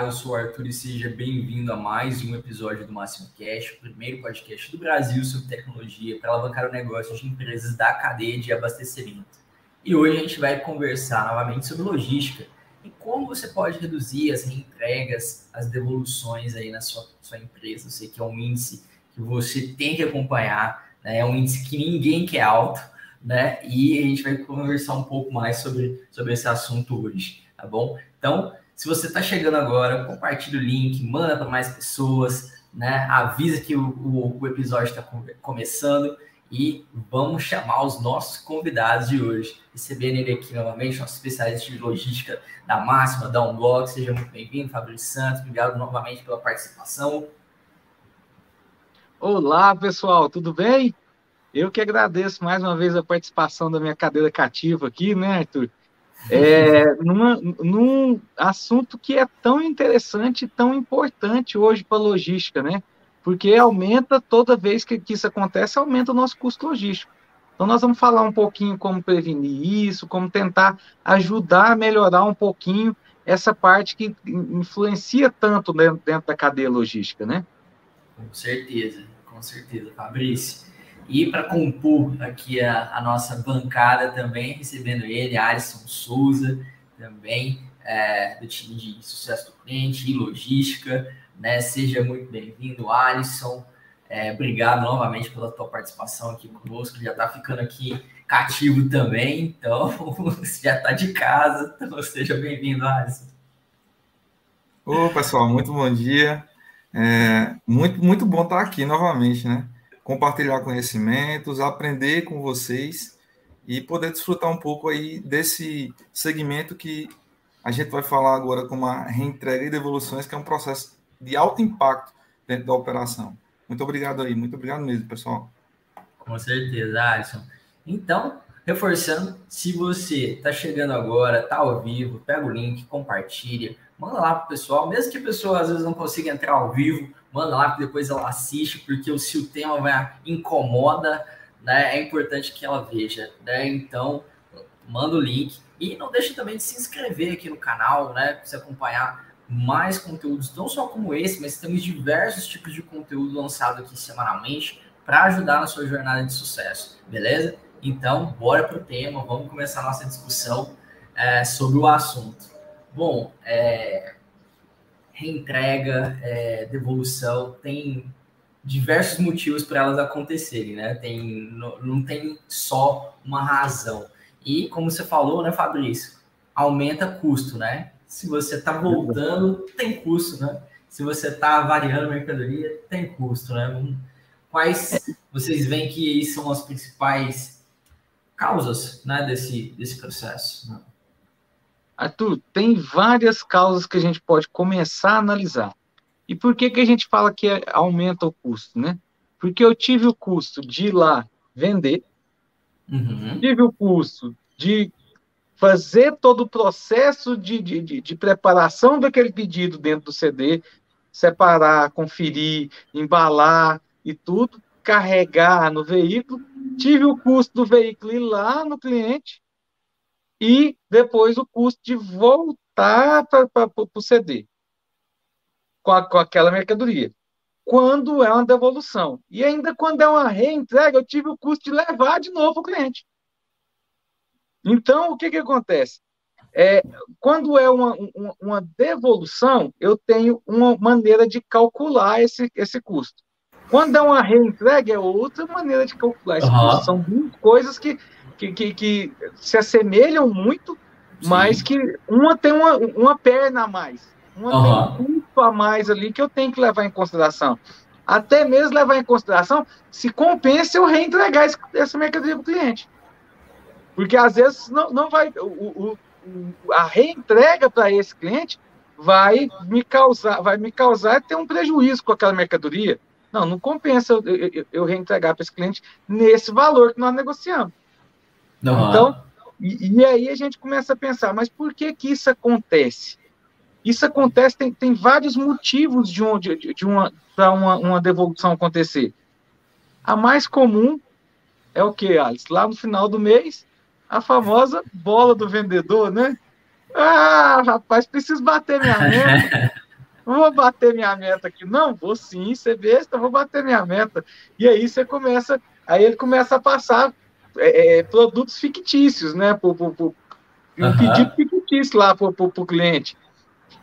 Olá, eu sou o Arthur e seja bem-vindo a mais um episódio do Máximo Cash, o primeiro podcast do Brasil sobre tecnologia para alavancar o negócio de empresas da cadeia de abastecimento. E hoje a gente vai conversar novamente sobre logística e como você pode reduzir as reentregas, as devoluções aí na sua, sua empresa. Eu sei que é um índice que você tem que acompanhar, né? é um índice que ninguém quer alto, né? E a gente vai conversar um pouco mais sobre, sobre esse assunto hoje, tá bom? Então, se você está chegando agora, compartilha o link, manda para mais pessoas, né? Avisa que o, o, o episódio está começando e vamos chamar os nossos convidados de hoje. Recebendo ele aqui novamente, nosso especialista de logística da Máxima, da Unblock. Seja muito bem-vindo, Fabrício Santos. Obrigado novamente pela participação. Olá, pessoal, tudo bem? Eu que agradeço mais uma vez a participação da minha cadeira cativa aqui, né, Arthur? É, numa, num assunto que é tão interessante, tão importante hoje para a logística, né? Porque aumenta toda vez que, que isso acontece, aumenta o nosso custo logístico. Então, nós vamos falar um pouquinho como prevenir isso, como tentar ajudar a melhorar um pouquinho essa parte que influencia tanto dentro, dentro da cadeia logística, né? Com certeza, com certeza, Fabrício. E para compor aqui a, a, nossa bancada também, recebendo ele, Alisson Souza, também é, do time de sucesso do cliente e logística. Né? Seja muito bem-vindo, Alisson. É, obrigado novamente pela tua participação aqui conosco. Já está ficando aqui cativo também, então você já está de casa. Então seja bem-vindo, Alisson. Ô, pessoal, muito bom dia. É, muito, muito bom estar aqui novamente, né? Compartilhar conhecimentos, aprender com vocês e poder desfrutar um pouco aí desse segmento que a gente vai falar agora como a reentrega e devoluções, que é um processo de alto impacto dentro da operação. Muito obrigado aí, muito obrigado mesmo, pessoal. Com certeza, Alisson. Então, reforçando, se você está chegando agora, está ao vivo, pega o link, compartilha, manda lá para o pessoal, mesmo que a pessoa às vezes não consiga entrar ao vivo, manda lá que depois ela assiste, porque se o tema vai incomoda, né, é importante que ela veja, né? Então, manda o link e não deixe também de se inscrever aqui no canal, né, para você acompanhar mais conteúdos, não só como esse, mas temos diversos tipos de conteúdo lançado aqui semanalmente para ajudar na sua jornada de sucesso, beleza? Então, bora para o tema, vamos começar a nossa discussão é, sobre o assunto. Bom, é, reentrega, é, devolução, tem diversos motivos para elas acontecerem, né? Tem, não, não tem só uma razão. E como você falou, né, Fabrício, aumenta custo, né? Se você está voltando, tem custo, né? Se você está variando mercadoria, tem custo, né? Quais vocês veem que são as principais causas né, desse, desse processo? Né? Arthur, tem várias causas que a gente pode começar a analisar. E por que, que a gente fala que aumenta o custo, né? Porque eu tive o custo de ir lá vender, uhum. tive o custo de fazer todo o processo de, de, de, de, preparação daquele pedido dentro do CD, separar, conferir, embalar e tudo, carregar no veículo. Tive o custo do veículo ir lá no cliente, e depois o custo de voltar para o CD com, a, com aquela mercadoria. Quando é uma devolução. E ainda quando é uma reentrega, eu tive o custo de levar de novo o cliente. Então, o que, que acontece? É, quando é uma, uma, uma, devolução, eu tenho uma maneira de calcular esse, esse custo. Quando é uma reentrega, é outra maneira de calcular esse uhum. custo. São coisas que que, que, que se assemelham muito, Sim. mas que uma tem uma, uma perna a mais. Uma uhum. tem um custo a mais ali que eu tenho que levar em consideração. Até mesmo levar em consideração se compensa eu reentregar esse, essa mercadoria para o cliente. Porque às vezes não, não vai. O, o, a reentrega para esse cliente vai me causar, vai me causar ter um prejuízo com aquela mercadoria. Não, não compensa eu, eu, eu reentregar para esse cliente nesse valor que nós negociamos. Uhum. Então, e, e, aí a gente começa a pensar, mas por que que isso acontece? Isso acontece, tem, tem vários motivos de, um, de, de uma, para uma, uma devolução acontecer. A mais comum é o que, Alice? Lá no final do mês, a famosa bola do vendedor, né? Ah, rapaz, preciso bater minha meta. vou bater minha meta aqui. Não, vou sim, ser besta, vou bater minha meta. E aí você começa, aí ele começa a passar é, é produtos fictícios, né? Por, por, por um uhum. pedido fictício lá para o cliente.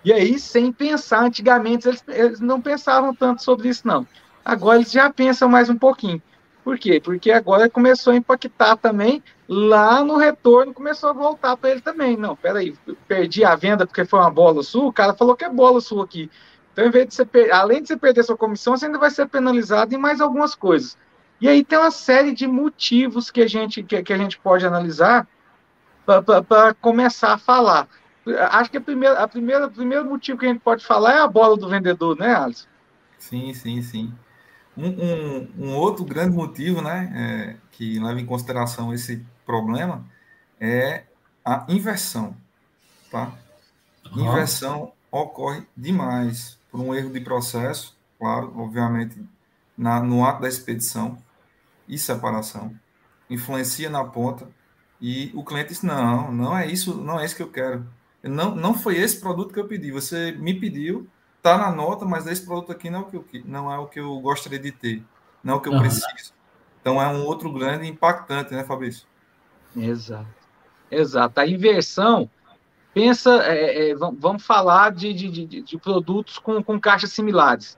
E aí, sem pensar, antigamente eles, eles não pensavam tanto sobre isso, não. Agora eles já pensam mais um pouquinho. Por quê? Porque agora começou a impactar também lá no retorno, começou a voltar para ele também. Não, peraí, perdi a venda porque foi uma bola sua, o cara falou que é bola sua aqui. Então, em vez de você, além de você perder sua comissão, você ainda vai ser penalizado em mais algumas coisas. E aí tem uma série de motivos que a gente, que, que a gente pode analisar para começar a falar. Acho que a primeira, a primeira, o primeiro motivo que a gente pode falar é a bola do vendedor, né, Alisson? Sim, sim, sim. Um, um, um, outro grande motivo, né, é, que leva em consideração esse problema é a inversão, tá? Uhum. Inversão ocorre demais por um erro de processo, claro, obviamente, na, no ato da expedição e separação, influencia na ponta e o cliente diz não, não é isso, não é isso que eu quero. Não, não foi esse produto que eu pedi. Você me pediu, tá na nota, mas esse produto aqui não é o que eu, não é o que eu gostaria de ter, não é o que eu uhum. preciso. Então é um outro grande impactante, né, Fabrício? Exato. Exato. A inversão, pensa, é, é, vamos falar de, de, de, de, produtos com, com caixas similares.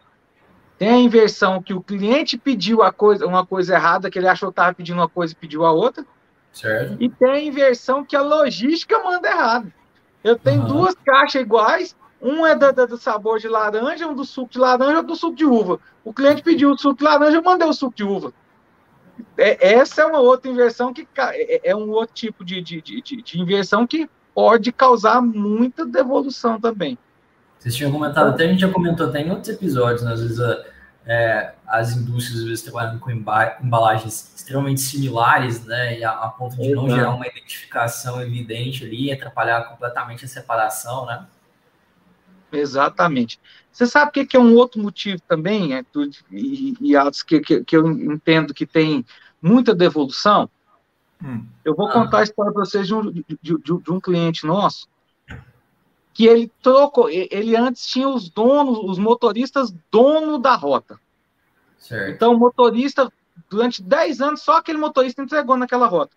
Tem a inversão que o cliente pediu a coisa, uma coisa errada, que ele achou que estava pedindo uma coisa e pediu a outra. Certo. E tem a inversão que a logística manda errado. Eu tenho uhum. duas caixas iguais, um é do, do, sabor de laranja, um do suco de laranja, outro do suco de uva. O cliente pediu o suco de laranja, eu mandei o suco de uva. É, essa é uma outra inversão que é, é um outro tipo de, de, de, de, inversão que pode causar muita devolução também. Vocês tinham comentado, até a gente já comentou até em outros episódios, né? às vezes é, as indústrias às vezes trabalham com embalagens extremamente similares, né? E a, a ponto de não gerar uma identificação evidente ali, atrapalhar completamente a separação, né? Exatamente. Você sabe o que, que é um outro motivo também, é, e, e que, que, que, eu entendo que tem muita devolução? Hum. Eu vou contar ah. a história para vocês de um, de, de, de um cliente nosso que ele trocou, ele antes tinha os donos, os motoristas dono da rota. Certo. Então, o motorista, durante 10 anos, só aquele motorista entregou naquela rota.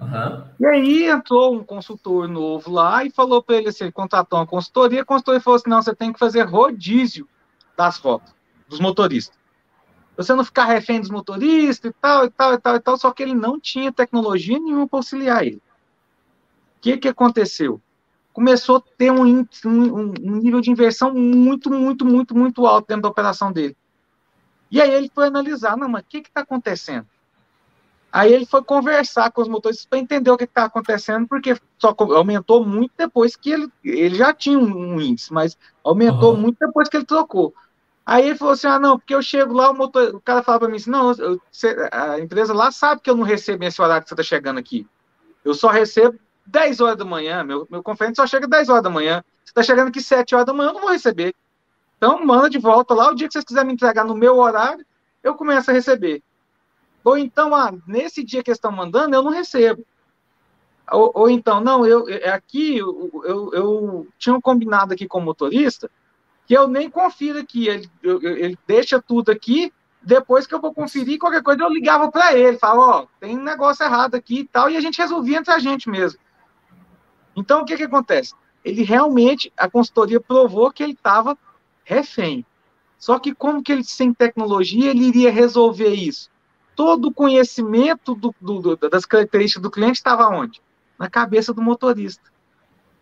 Uhum. E aí entrou um consultor novo lá e falou para ele assim, ele contratou uma consultoria, a consultoria falou assim, não, você tem que fazer rodízio das rotas, dos motoristas. Você não ficar refém dos motoristas e tal, e tal, e tal, e tal, só que ele não tinha tecnologia nenhuma para auxiliar ele. O que, que aconteceu? Começou a ter um, um, um, nível de inversão muito, muito, muito, muito alto dentro da operação dele. E aí ele foi analisar, não, mas o que está acontecendo? Aí ele foi conversar com os motoristas para entender o que está acontecendo, porque só aumentou muito depois que ele, ele já tinha um, índice, mas aumentou uhum. muito depois que ele trocou. Aí ele falou assim: ah, não, porque eu chego lá, o, motor, o cara fala para mim assim: não, eu, a empresa lá sabe que eu não recebo esse horário que você está chegando aqui. Eu só recebo 10 horas da manhã, meu, meu conferente só chega 10 horas da manhã. Você está chegando aqui 7 horas da manhã, eu não vou receber. Então, manda de volta lá. O dia que vocês quiserem me entregar no meu horário, eu começo a receber. Ou então, ah, nesse dia que eles estão mandando, eu não recebo. Ou, ou então, não, eu é aqui eu, eu, eu, tinha um combinado aqui com o motorista que eu nem confiro aqui. Ele, eu, ele deixa tudo aqui, depois que eu vou conferir qualquer coisa, eu ligava para ele, falava, ó, oh, tem um negócio errado aqui e tal, e a gente resolvia entre a gente mesmo. Então, o que, que acontece? Ele realmente, a consultoria provou que ele estava refém. Só que como que ele, sem tecnologia, ele iria resolver isso? Todo o conhecimento do, do, das características do cliente estava onde? Na cabeça do motorista.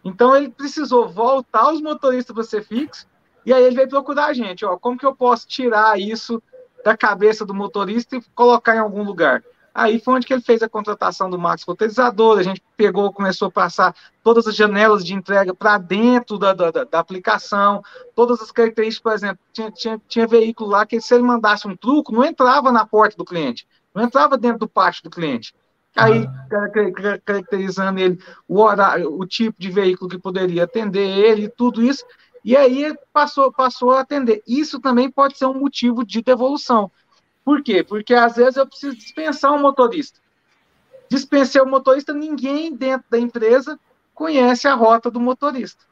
Então, ele precisou voltar os motoristas para ser fixo, e aí ele veio procurar a gente, ó, como que eu posso tirar isso da cabeça do motorista e colocar em algum lugar? Aí foi onde que ele fez a contratação do Max Roteirizador, a gente pegou, começou a passar todas as janelas de entrega para dentro da, da, da, aplicação, todas as características, por exemplo, tinha, tinha, tinha veículo lá que se ele mandasse um truco, não entrava na porta do cliente, não entrava dentro do pátio do cliente. Aí, caracterizando ele, o horário, o tipo de veículo que poderia atender ele, tudo isso, e aí passou, passou a atender. Isso também pode ser um motivo de devolução. Por quê? Porque às vezes eu preciso dispensar um motorista. Dispensei o motorista, ninguém dentro da empresa conhece a rota do motorista.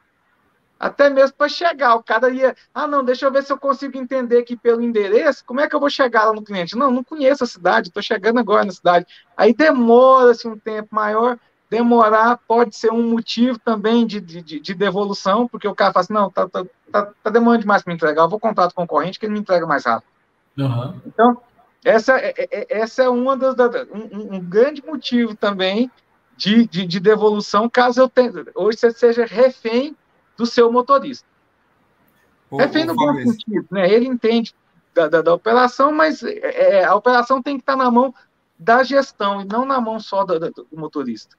Até mesmo para chegar, o cara ia, ah, não, deixa eu ver se eu consigo entender aqui pelo endereço, como é que eu vou chegar lá no cliente? Não, não conheço a cidade, estou chegando agora na cidade. Aí demora-se um tempo maior, demorar pode ser um motivo também de, de, de devolução, porque o cara fala assim, não, tá, tá, tá, tá demorando demais para me entregar, eu vou contrato concorrente que ele me entrega mais rápido. Uhum. Então, essa é, é, é, essa é uma das, um, um grande motivo também de, de, de, devolução, caso eu tenha, hoje você seja refém do seu motorista. O, refém no bom sentido, né? Ele entende da, da, da operação, mas é, é, a operação tem que estar na mão da gestão e não na mão só do, do, motorista.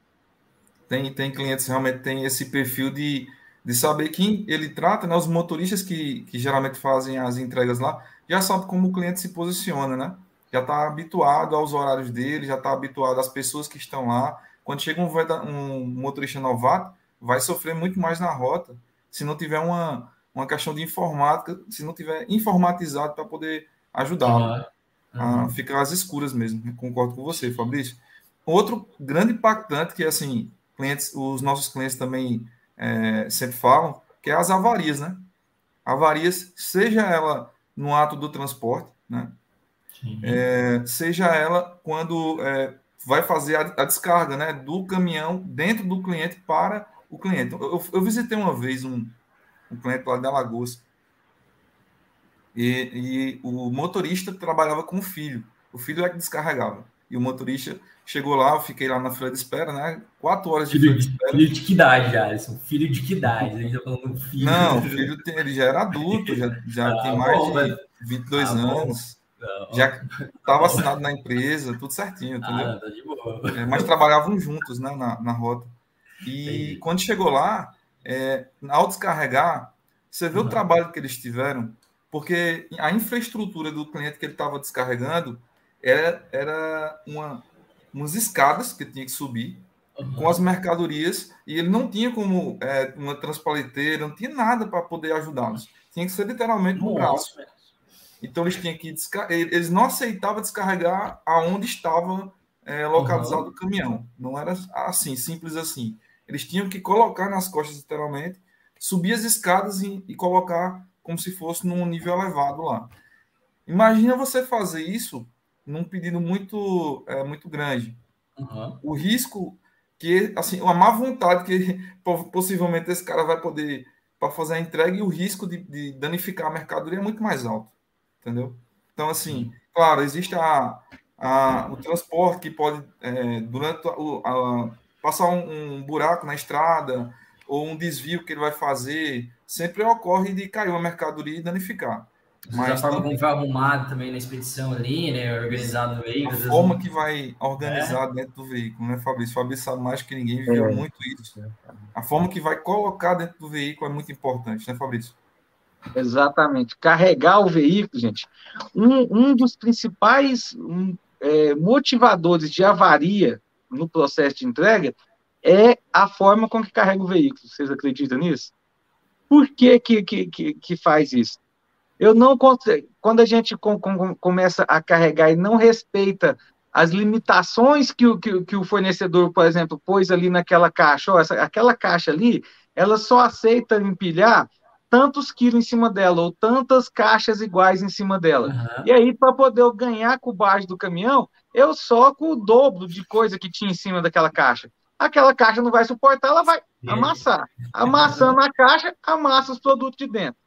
Tem, tem clientes realmente tem esse perfil de, de saber quem ele trata, né? Os motoristas que, que geralmente fazem as entregas lá já sabem como o cliente se posiciona, né? Já está habituado aos horários dele, já está habituado às pessoas que estão lá. Quando chega um, um motorista novato, vai sofrer muito mais na rota se não tiver uma, uma questão de informática, se não tiver informatizado para poder ajudá-lo. Uhum. ficar às escuras mesmo. Concordo com você, Fabrício. Outro grande impactante que assim clientes, os nossos clientes também é, sempre falam, que é as avarias, né? Avarias, seja ela no ato do transporte, né? É, seja ela quando é, vai fazer a, a, descarga, né, do caminhão dentro do cliente para o cliente. Eu, eu visitei uma vez um, um cliente lá de Alagoas e, e, o motorista trabalhava com o filho. O filho é que descarregava. E o motorista chegou lá, eu fiquei lá na fila de espera, né? Quatro horas de filho, fila de espera. Filho de que idade, Alisson? Filho de que idade? A gente tá falando filho. Não, o filho ele já era adulto, já, já ah, tem mais bom, de 22 ah, anos. Não. Já estava assinado na empresa, tudo certinho, ah, entendeu? Ah, tá de boa. É, mas trabalhavam juntos, né, na, na rota. E Entendi. quando chegou lá, é, ao descarregar, você vê uhum. o trabalho que eles tiveram, porque a infraestrutura do cliente que ele estava descarregando era, era uma, umas escadas que tinha que subir uhum. com as mercadorias e ele não tinha como é, uma transpaleteira, não tinha nada para poder ajudá-los. Tinha que ser literalmente no braço. Então eles tinham que eles não aceitavam descarregar aonde estava é, localizado uhum. o caminhão. Não era assim, simples assim. Eles tinham que colocar nas costas, literalmente, subir as escadas e, e colocar como se fosse num nível elevado lá. Imagina você fazer isso num pedido muito, é, muito grande. Uhum. O risco que, assim, a má vontade que possivelmente esse cara vai poder para fazer a entrega e o risco de, de, danificar a mercadoria é muito mais alto, entendeu? Então, assim, claro, existe a, a o transporte que pode, é, durante a, a, passar um, um, buraco na estrada ou um desvio que ele vai fazer, sempre ocorre de cair uma mercadoria e danificar. Mas a forma como vai arrumado também na expedição ali, né? Organizado no veículo. A forma que vai organizar é. dentro do veículo, né, Fabrício? Fabrício sabe mais que ninguém, viu é. muito isso. A forma que vai colocar dentro do veículo é muito importante, né, Fabrício? Exatamente. Carregar o veículo, gente. Um, um dos principais um, é, motivadores de avaria no processo de entrega é a forma com que carrega o veículo. Vocês acreditam nisso? Por que, que, que, que faz isso? Eu não quando a gente com, com, começa a carregar e não respeita as limitações que o, que, que, o fornecedor, por exemplo, pôs ali naquela caixa, ó, essa, aquela caixa ali, ela só aceita empilhar tantos quilos em cima dela, ou tantas caixas iguais em cima dela. Uhum. E aí, para poder ganhar com base do caminhão, eu soco o dobro de coisa que tinha em cima daquela caixa. Aquela caixa não vai suportar, ela vai amassar. Amassando a caixa, amassa os produtos de dentro.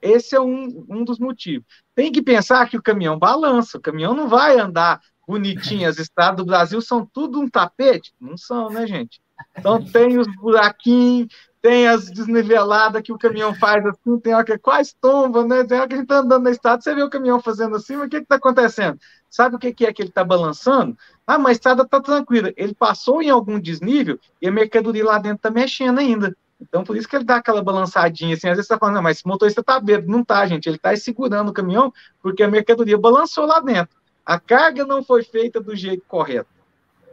Esse é um, um dos motivos. Tem que pensar que o caminhão balança, o caminhão não vai andar bonitinho. As estradas do Brasil são tudo um tapete? Não são, né, gente? Então tem os buraquinhos, tem as desniveladas que o caminhão faz assim, tem hora que quase tomba, né? Tem hora que a gente tá andando na estrada, você vê o caminhão fazendo assim, mas o que que tá acontecendo? Sabe o que que é que ele tá balançando? Ah, mas a estrada tá tranquila. Ele passou em algum desnível e a mercadoria lá dentro tá mexendo ainda. Então, por isso que ele dá aquela balançadinha assim. Às vezes você tá falando, não, mas esse motorista tá bêbado. Não tá, gente. Ele tá segurando o caminhão porque a mercadoria balançou lá dentro. A carga não foi feita do jeito correto.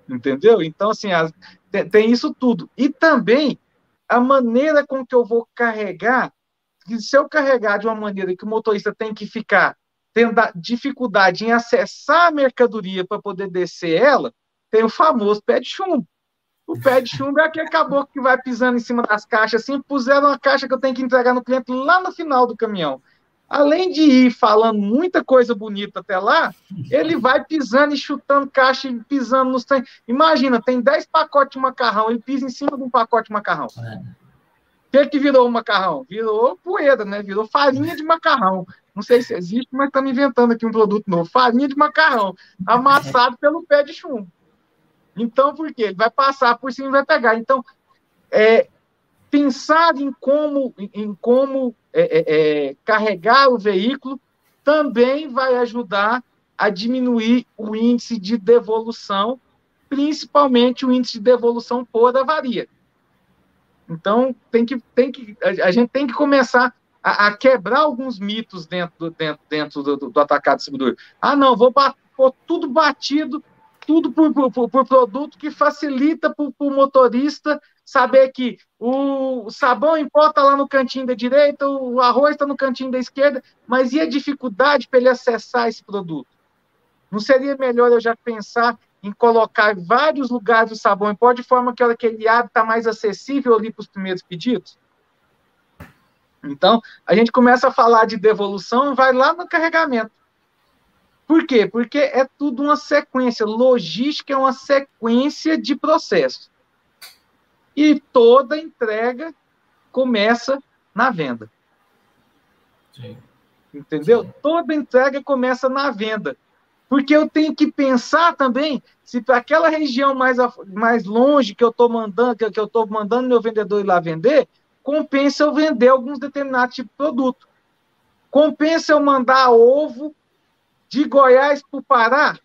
Entendeu? Então, assim, as, tem, tem, isso tudo. E também a maneira com que eu vou carregar. Se eu carregar de uma maneira que o motorista tem que ficar tendo dificuldade em acessar a mercadoria para poder descer ela, tem o famoso pé de chumbo. O pé de chumbo é aquele caboclo que vai pisando em cima das caixas, assim, puseram uma caixa que eu tenho que entregar no cliente lá no final do caminhão. Além de ir falando muita coisa bonita até lá, ele vai pisando e chutando caixa e pisando nos trem. Imagina, tem 10 pacotes de macarrão, ele pisa em cima de um pacote de macarrão. É. O que, que virou o macarrão? Virou poeira, né? Virou farinha de macarrão. Não sei se existe, mas estamos inventando aqui um produto novo. Farinha de macarrão, amassado pelo pé de chumbo. Então, por quê? Ele vai passar por cima e vai pegar. Então, é, pensar em como, em como é, é, é, carregar o veículo também vai ajudar a diminuir o índice de devolução, principalmente o índice de devolução por avaria. Então, tem que, tem que, a gente tem que começar a, a quebrar alguns mitos dentro do, dentro, dentro do, do, do atacado distribuidor. Ah, não, vou pôr tudo batido, tudo por, por, por produto que facilita para o motorista saber que o sabão importa lá no cantinho da direita, o arroz está no cantinho da esquerda, mas e a dificuldade para ele acessar esse produto? Não seria melhor eu já pensar em colocar vários lugares o sabão em pó de forma que a hora que ele abre está mais acessível ali para os primeiros pedidos? Então, a gente começa a falar de devolução e vai lá no carregamento. Por quê? Porque é tudo uma sequência. Logística é uma sequência de processos. E toda entrega começa na venda. Sim. Entendeu? Sim. Toda entrega começa na venda. Porque eu tenho que pensar também se para aquela região mais, mais longe que eu estou mandando, que, que eu estou mandando meu vendedor ir lá vender, compensa eu vender alguns determinados tipos de produto. Compensa eu mandar ovo de Goiás para o Pará?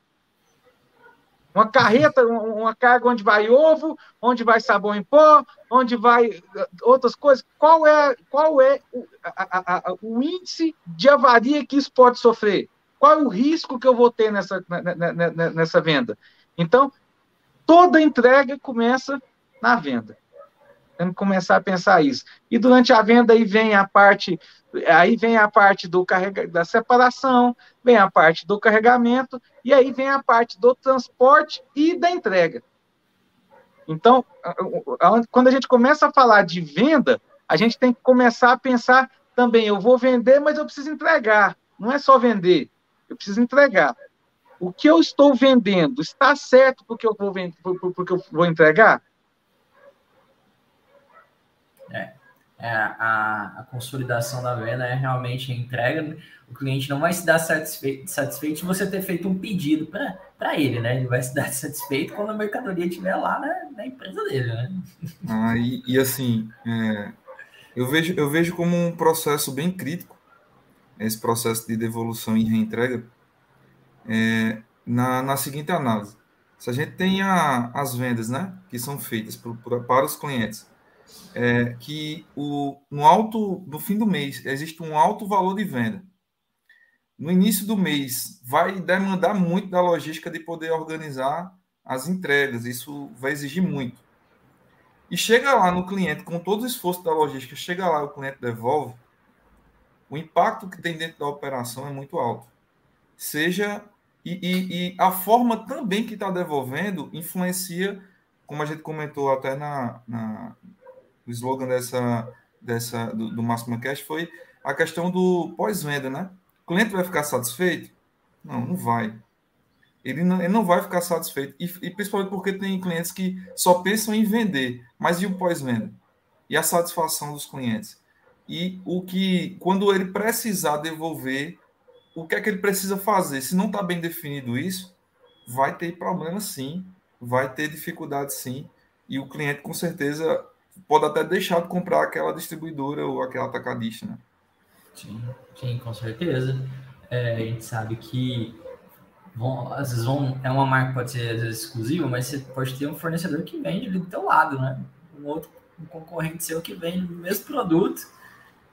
Uma carreta, uma carga onde vai ovo, onde vai sabão em pó, onde vai uh, outras coisas. Qual é, qual é o, a, a, o índice de avaria que isso pode sofrer? Qual é o risco que eu vou ter nessa, nessa venda? Então, toda entrega começa na venda. Temos que começar a pensar isso. E durante a venda aí vem a parte, aí vem a parte do carrega, da separação, vem a parte do carregamento e aí vem a parte do transporte e da entrega. Então, quando a gente começa a falar de venda, a gente tem que começar a pensar também, eu vou vender, mas eu preciso entregar. Não é só vender, eu preciso entregar. O que eu estou vendendo está certo porque eu vou, porque eu vou entregar? É, a, a, consolidação da venda é realmente a entrega. Né? O cliente não vai se dar satisfeito, satisfeito se você ter feito um pedido para ele, né? Ele vai se dar satisfeito quando a mercadoria estiver lá na, na empresa dele, né? Ah, e, e assim, é, eu, vejo, eu vejo como um processo bem crítico esse processo de devolução e reentrega é, na, na seguinte análise. Se a gente tem a, as vendas, né, que são feitas por, por, para os clientes, é, que o, no alto, no fim do mês, existe um alto valor de venda. No início do mês, vai demandar muito da logística de poder organizar as entregas, isso vai exigir muito. E chega lá no cliente, com todo o esforço da logística, chega lá, o cliente devolve, o impacto que tem dentro da operação é muito alto. Seja. E, e, e a forma também que está devolvendo influencia, como a gente comentou até na, na, o slogan dessa, dessa, do, do Máximo Cash foi a questão do pós-venda, né? O cliente vai ficar satisfeito? Não, não vai. Ele não, ele não vai ficar satisfeito. E, e, principalmente porque tem clientes que só pensam em vender, mas e o pós-venda? E a satisfação dos clientes? E o que, quando ele precisar devolver, o que é que ele precisa fazer? Se não está bem definido isso, vai ter problema sim, vai ter dificuldade sim, e o cliente com certeza pode até deixar de comprar aquela distribuidora ou aquela atacadista, né? Sim, sim, com certeza. É, a gente sabe que às vezes vão, é uma marca pode ser às vezes exclusiva, mas você pode ter um fornecedor que vende do teu lado, né? Um outro um concorrente seu que vende o mesmo produto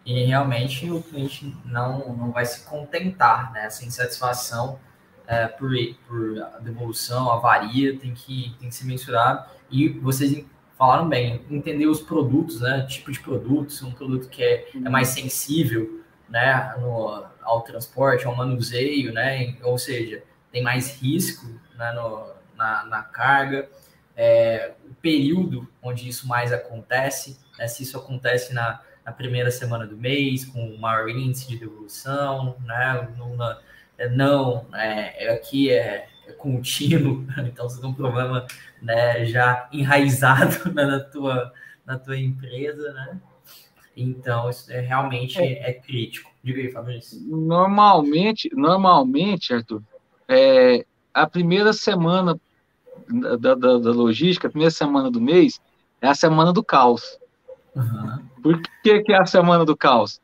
e realmente o cliente não, não vai se contentar, né? Insatisfação é, por, por devolução, avaria, tem que, tem que ser mensurado. E vocês falaram bem, entender os produtos, né? Tipo de produto, se um produto que é, é mais sensível, né? No, ao transporte, ao manuseio, né? Ou seja, tem mais risco né? no, na, na carga. é, o período onde isso mais acontece, né? se isso acontece na, na primeira semana do mês, com o maior índice de devolução, né? É, não, é, aqui é, é contínuo, então você tem um problema né, já enraizado na tua, na tua empresa, né? Então, isso é, realmente é, é crítico. Diga aí, Fabrício. Normalmente, normalmente, Arthur, é, a primeira semana da, da, da, logística, a primeira semana do mês, é a semana do caos. Uhum. Por que, que é a semana do caos?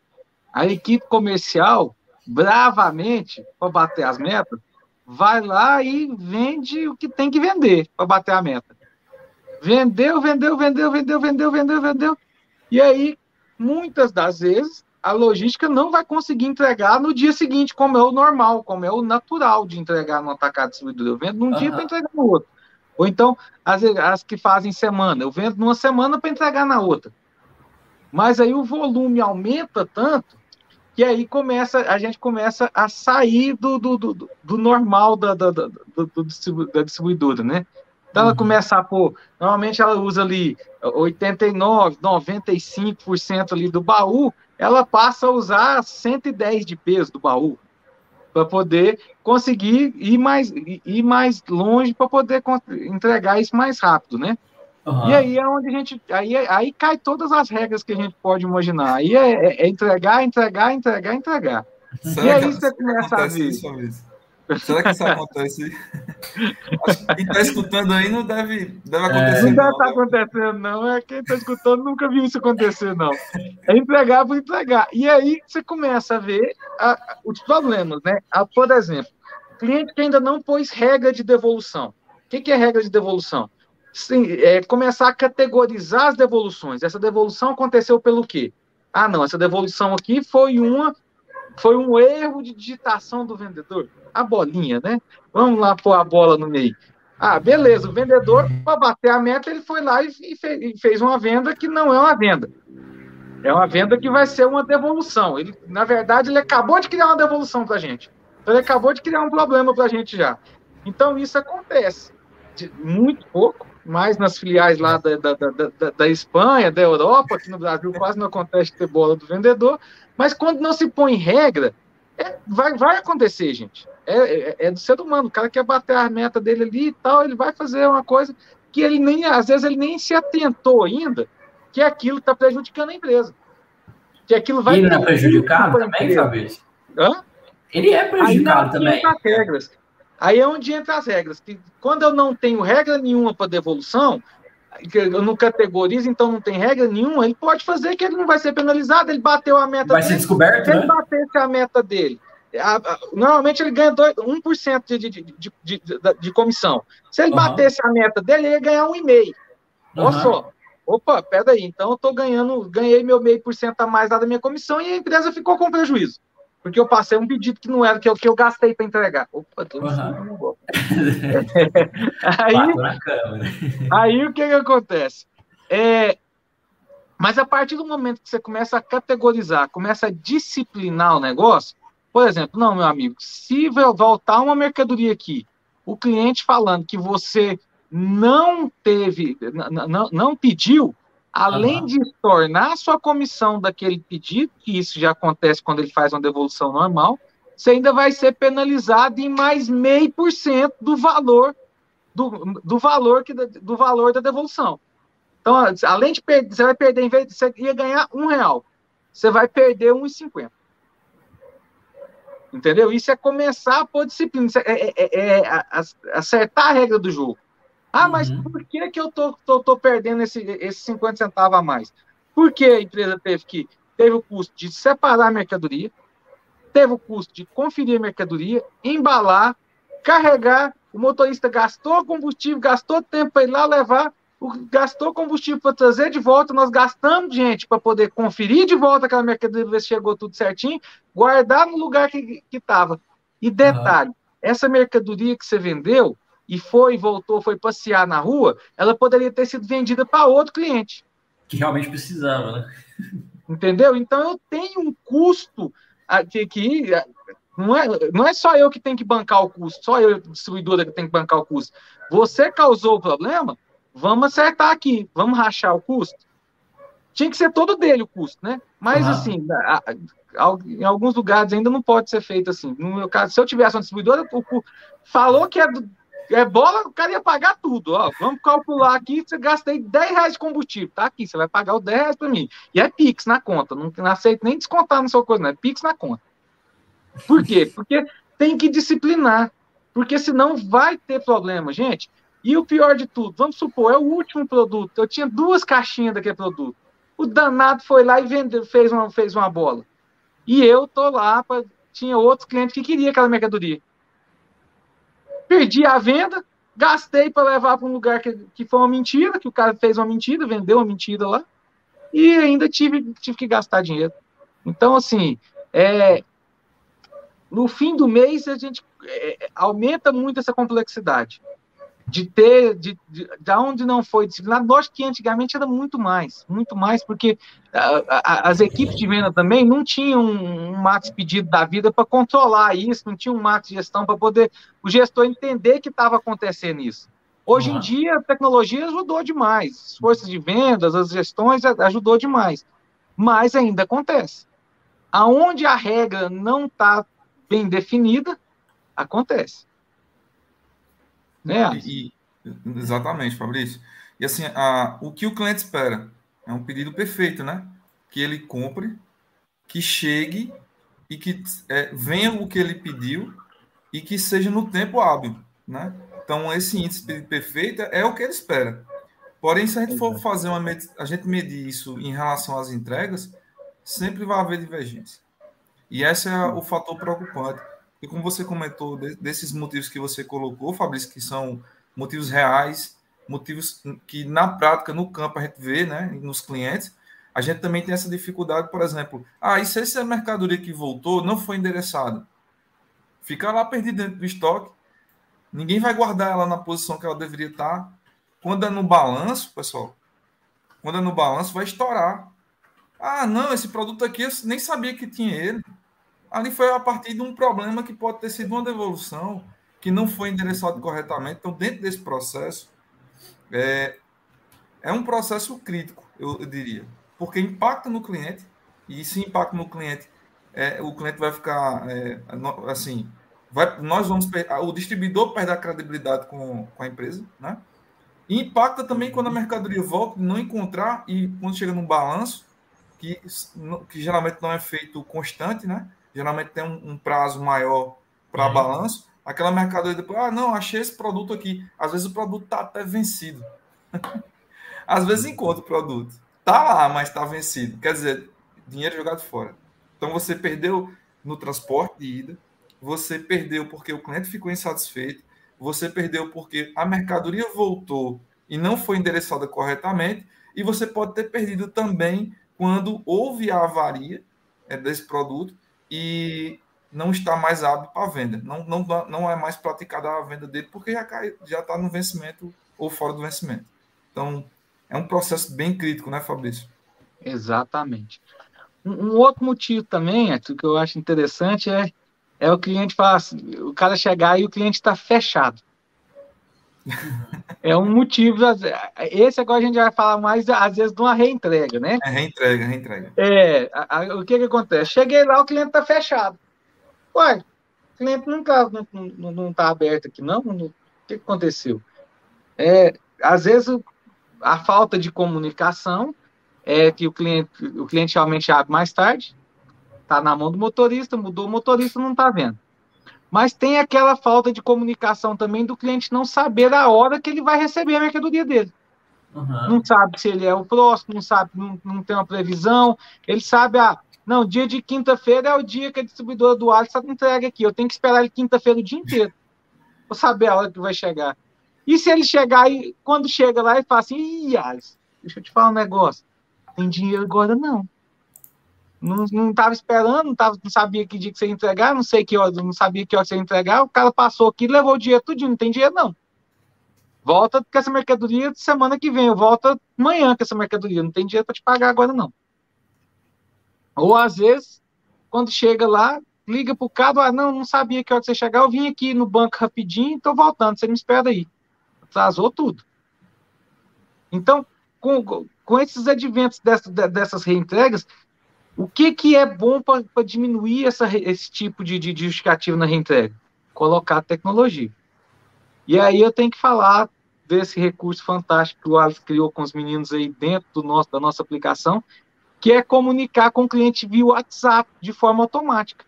A equipe comercial, bravamente, para bater as metas, vai lá e vende o que tem que vender para bater a meta. Vendeu, vendeu, vendeu, vendeu, vendeu, vendeu, vendeu. E aí, muitas das vezes, a logística não vai conseguir entregar no dia seguinte, como é o normal, como é o natural de entregar no atacado distribuidor. Eu vendo num uhum. dia para entregar no outro. Ou então, as, as que fazem semana, eu vendo numa semana para entregar na outra. Mas aí o volume aumenta tanto que aí começa, a gente começa a sair do, do, do, do normal da, da, da, da distribuidora, né? Então ela uhum. começa a pôr, normalmente ela usa ali 89, 95% ali do baú, ela passa a usar 110 de peso do baú para poder conseguir ir mais, ir mais longe para poder entregar isso mais rápido, né? Uhum. E aí é onde a gente. Aí, aí cai todas as regras que a gente pode imaginar. Aí é, é, é entregar, entregar, entregar, entregar. Será e aí você começa a ver. Isso, Será que isso acontece? quem está escutando aí não deve, deve acontecer. não deve estar tá acontecendo, não. É quem está escutando nunca viu isso acontecer, não. É entregar por entregar. E aí você começa a ver a, os problemas, né? A, por exemplo, cliente que ainda não pôs regra de devolução. O que, que é regra de devolução? Sim, é, começar a categorizar as devoluções. Essa devolução aconteceu pelo quê? Ah, não, essa devolução aqui foi uma foi um erro de digitação do vendedor a bolinha, né? Vamos lá pôr a bola no meio. Ah, beleza, o vendedor, para bater a meta, ele foi lá e, fez uma venda que não é uma venda. É uma venda que vai ser uma devolução. Ele, na verdade, ele acabou de criar uma devolução para a gente. Então, ele acabou de criar um problema para a gente já. Então, isso acontece. De, muito pouco, mais nas filiais lá da, da, da, da, Espanha, da Europa, aqui no Brasil quase não acontece ter bola do vendedor, mas quando não se põe regra, é, vai, vai acontecer, gente. É, é, é, do ser humano. O cara quer bater a meta dele ali e tal, ele vai fazer uma coisa que ele nem, às vezes, ele nem se atentou ainda que aquilo está prejudicando a empresa. Que aquilo vai. Ele não é prejudicado também, Fabrício? Hã? Ele é prejudicado também. regras. Aí é onde entra as regras. Que quando eu não tenho regra nenhuma para devolução, eu não categorizo, então não tem regra nenhuma, ele pode fazer que ele não vai ser penalizado, ele bateu a meta vai dele. Vai ser descoberto, Se ele né? batesse a meta dele, a, a, normalmente ele ganha 2, 1% de, de, de, de, de comissão. Se ele uhum. batesse a meta dele, ele ia ganhar 1,5%. Olha uhum. só. Opa, pera aí, então eu tô ganhando, ganhei meu meio por cento a mais lá da minha comissão e a empresa ficou com prejuízo. Porque eu passei um pedido que não era que eu, que eu gastei para entregar. Opa, tô uhum. aí, aí o que, que acontece? É, mas a partir do momento que você começa a categorizar, começa a disciplinar o negócio, por exemplo, não, meu amigo, se voltar uma mercadoria aqui, o cliente falando que você não teve, não, não pediu, além uhum. de tornar sua comissão daquele pedido, que isso já acontece quando ele faz uma devolução normal, você ainda vai ser penalizado em mais meio por cento do valor do, do valor que do valor da devolução. Então, além de perder, você vai perder, em vez de você ia ganhar um real, você vai perder 1,50. Entendeu? Isso é começar a pôr disciplina, é, é, é, é acertar a regra do jogo. Ah, mas uhum. por que, que eu tô, tô, tô perdendo esse, esse 50 centavos a mais? Porque a empresa teve que teve o custo de separar a mercadoria, teve o custo de conferir a mercadoria, embalar, carregar, o motorista gastou combustível, gastou tempo para ir lá levar, gastou combustível para trazer de volta, nós gastamos gente para poder conferir de volta aquela mercadoria, ver se chegou tudo certinho, guardar no lugar que estava. E detalhe, uhum. essa mercadoria que você vendeu e foi, voltou, foi passear na rua, ela poderia ter sido vendida para outro cliente. Que realmente precisava, né? Entendeu? Então eu tenho um custo que, que não é, não é só eu que tenho que bancar o custo, só eu, distribuidora, que tenho que bancar o custo. Você causou o problema, vamos acertar aqui, vamos rachar o custo. Tinha que ser todo dele o custo, né? Mas, assim, a, a, em alguns lugares ainda não pode ser feito assim. No meu caso, se eu tivesse uma distribuidora, o, falou que é, é bola, o cara ia pagar tudo. Ó, vamos calcular aqui, você gastei 10 reais de combustível, tá aqui, você vai pagar os 10 reais para mim. E é Pix na conta, não, não aceito nem descontar na sua coisa, não, é Pix na conta. Por quê? Porque tem que disciplinar, porque senão vai ter problema, gente. E o pior de tudo, vamos supor, é o último produto. Eu tinha duas caixinhas daquele produto. O danado foi lá e vendeu, fez uma, fez uma bola. E eu tô lá, pra, tinha outros clientes que queriam aquela mercadoria. Perdi a venda, gastei para levar para um lugar que, que foi uma mentira, que o cara fez uma mentira, vendeu uma mentira lá, e ainda tive, tive que gastar dinheiro. Então, assim, é, no fim do mês, a gente é, aumenta muito essa complexidade de ter, de, de, de onde não foi disciplinado, lógico que antigamente era muito mais, muito mais, porque a, a, as equipes de venda também não tinham um, um max pedido da vida para controlar isso, não tinha um max gestão para poder o gestor entender que estava acontecendo isso. Hoje uhum. em dia, a tecnologia ajudou demais, as forças de vendas, as gestões ajudou demais, mas ainda acontece. Aonde a regra não está bem definida, acontece. Né? E, exatamente, Fabrício. E assim, a, o que o cliente espera é um pedido perfeito, né? Que ele compre, que chegue e que é, venha o que ele pediu e que seja no tempo hábil, né? Então, esse índice de pedido perfeito é o que ele espera. Porém, se a gente for fazer uma a gente medir isso em relação às entregas, sempre vai haver divergência. E esse é o fator preocupante. E como você comentou, desses motivos que você colocou, Fabrício, que são motivos reais, motivos que na prática, no campo, a gente vê, né, nos clientes, a gente também tem essa dificuldade, por exemplo, ah, e se essa mercadoria que voltou não foi endereçada? Fica lá perdida dentro do estoque, ninguém vai guardar ela na posição que ela deveria estar. Quando é no balanço, pessoal, quando é no balanço, vai estourar. Ah, não, esse produto aqui eu nem sabia que tinha ele ali foi a partir de um problema que pode ter sido uma devolução que não foi endereçado corretamente. Então, dentro desse processo, é, é um processo crítico, eu, eu, diria, porque impacta no cliente, e se impacta no cliente, é, o cliente vai ficar é, assim, vai, nós vamos o distribuidor perde a credibilidade com, com a empresa, né? E impacta também quando a mercadoria volta, não encontrar e quando chega no balanço, que, que geralmente não é feito constante, né? Geralmente tem um, um prazo maior para uhum. balanço, aquela mercadoria depois, ah, não, achei esse produto aqui. Às vezes o produto está até vencido. Às vezes encontra o produto. Tá lá, mas está vencido. Quer dizer, dinheiro jogado fora. Então você perdeu no transporte de ida, você perdeu porque o cliente ficou insatisfeito, você perdeu porque a mercadoria voltou e não foi endereçada corretamente, e você pode ter perdido também quando houve a avaria é, desse produto e não está mais hábil para venda. Não, não, não é mais praticada a venda dele porque já já está no vencimento ou fora do vencimento. Então, é um processo bem crítico, né, Fabrício? Exatamente. Um, um outro motivo também, é, que eu acho interessante é, é o cliente falar assim, o cara chegar e o cliente está fechado. É um motivo. Esse agora a gente vai falar mais, às vezes, de uma reentrega, né? É reentrega, reentrega. É, a, a, o que que acontece? Cheguei lá, o cliente está fechado. Uai, o cliente não está não, não, não tá aberto aqui, não? O que, que aconteceu? É, às vezes, a falta de comunicação é que o cliente, o cliente realmente abre mais tarde, está na mão do motorista, mudou o motorista, não está vendo. Mas tem aquela falta de comunicação também do cliente não saber a hora que ele vai receber a mercadoria dele. Uhum. Não sabe se ele é o próximo, não sabe, não, não tem uma previsão. Ele sabe, ah, não, dia de quinta-feira é o dia que a distribuidora do Alisson entrega aqui. Eu tenho que esperar ele quinta-feira o dia inteiro. Vou saber a hora que vai chegar. E se ele chegar e quando chega lá e fala assim, Ih, Alisson, deixa eu te falar um negócio. Tem dinheiro agora não não, não estava esperando, não, tava, não sabia que dia que você ia entregar, não sei que hora, não sabia que hora você ia entregar, o cara passou aqui, levou o dinheiro tudo, não tem dinheiro não. Volta com essa mercadoria semana que vem, volta amanhã com essa mercadoria, não tem dinheiro para te pagar agora não. Ou às vezes, quando chega lá, liga pro cara, ah, não, não sabia que hora você chegar, eu vim aqui no banco rapidinho, tô voltando, você me espera aí. Atrasou tudo. Então, com, com esses adventos dessas, dessas reentregas, o que, que é bom para diminuir essa, esse tipo de, de justificativo na reentrega? Colocar tecnologia. E aí eu tenho que falar desse recurso fantástico que o Alex criou com os meninos aí dentro do nosso, da nossa aplicação, que é comunicar com o cliente via WhatsApp de forma automática.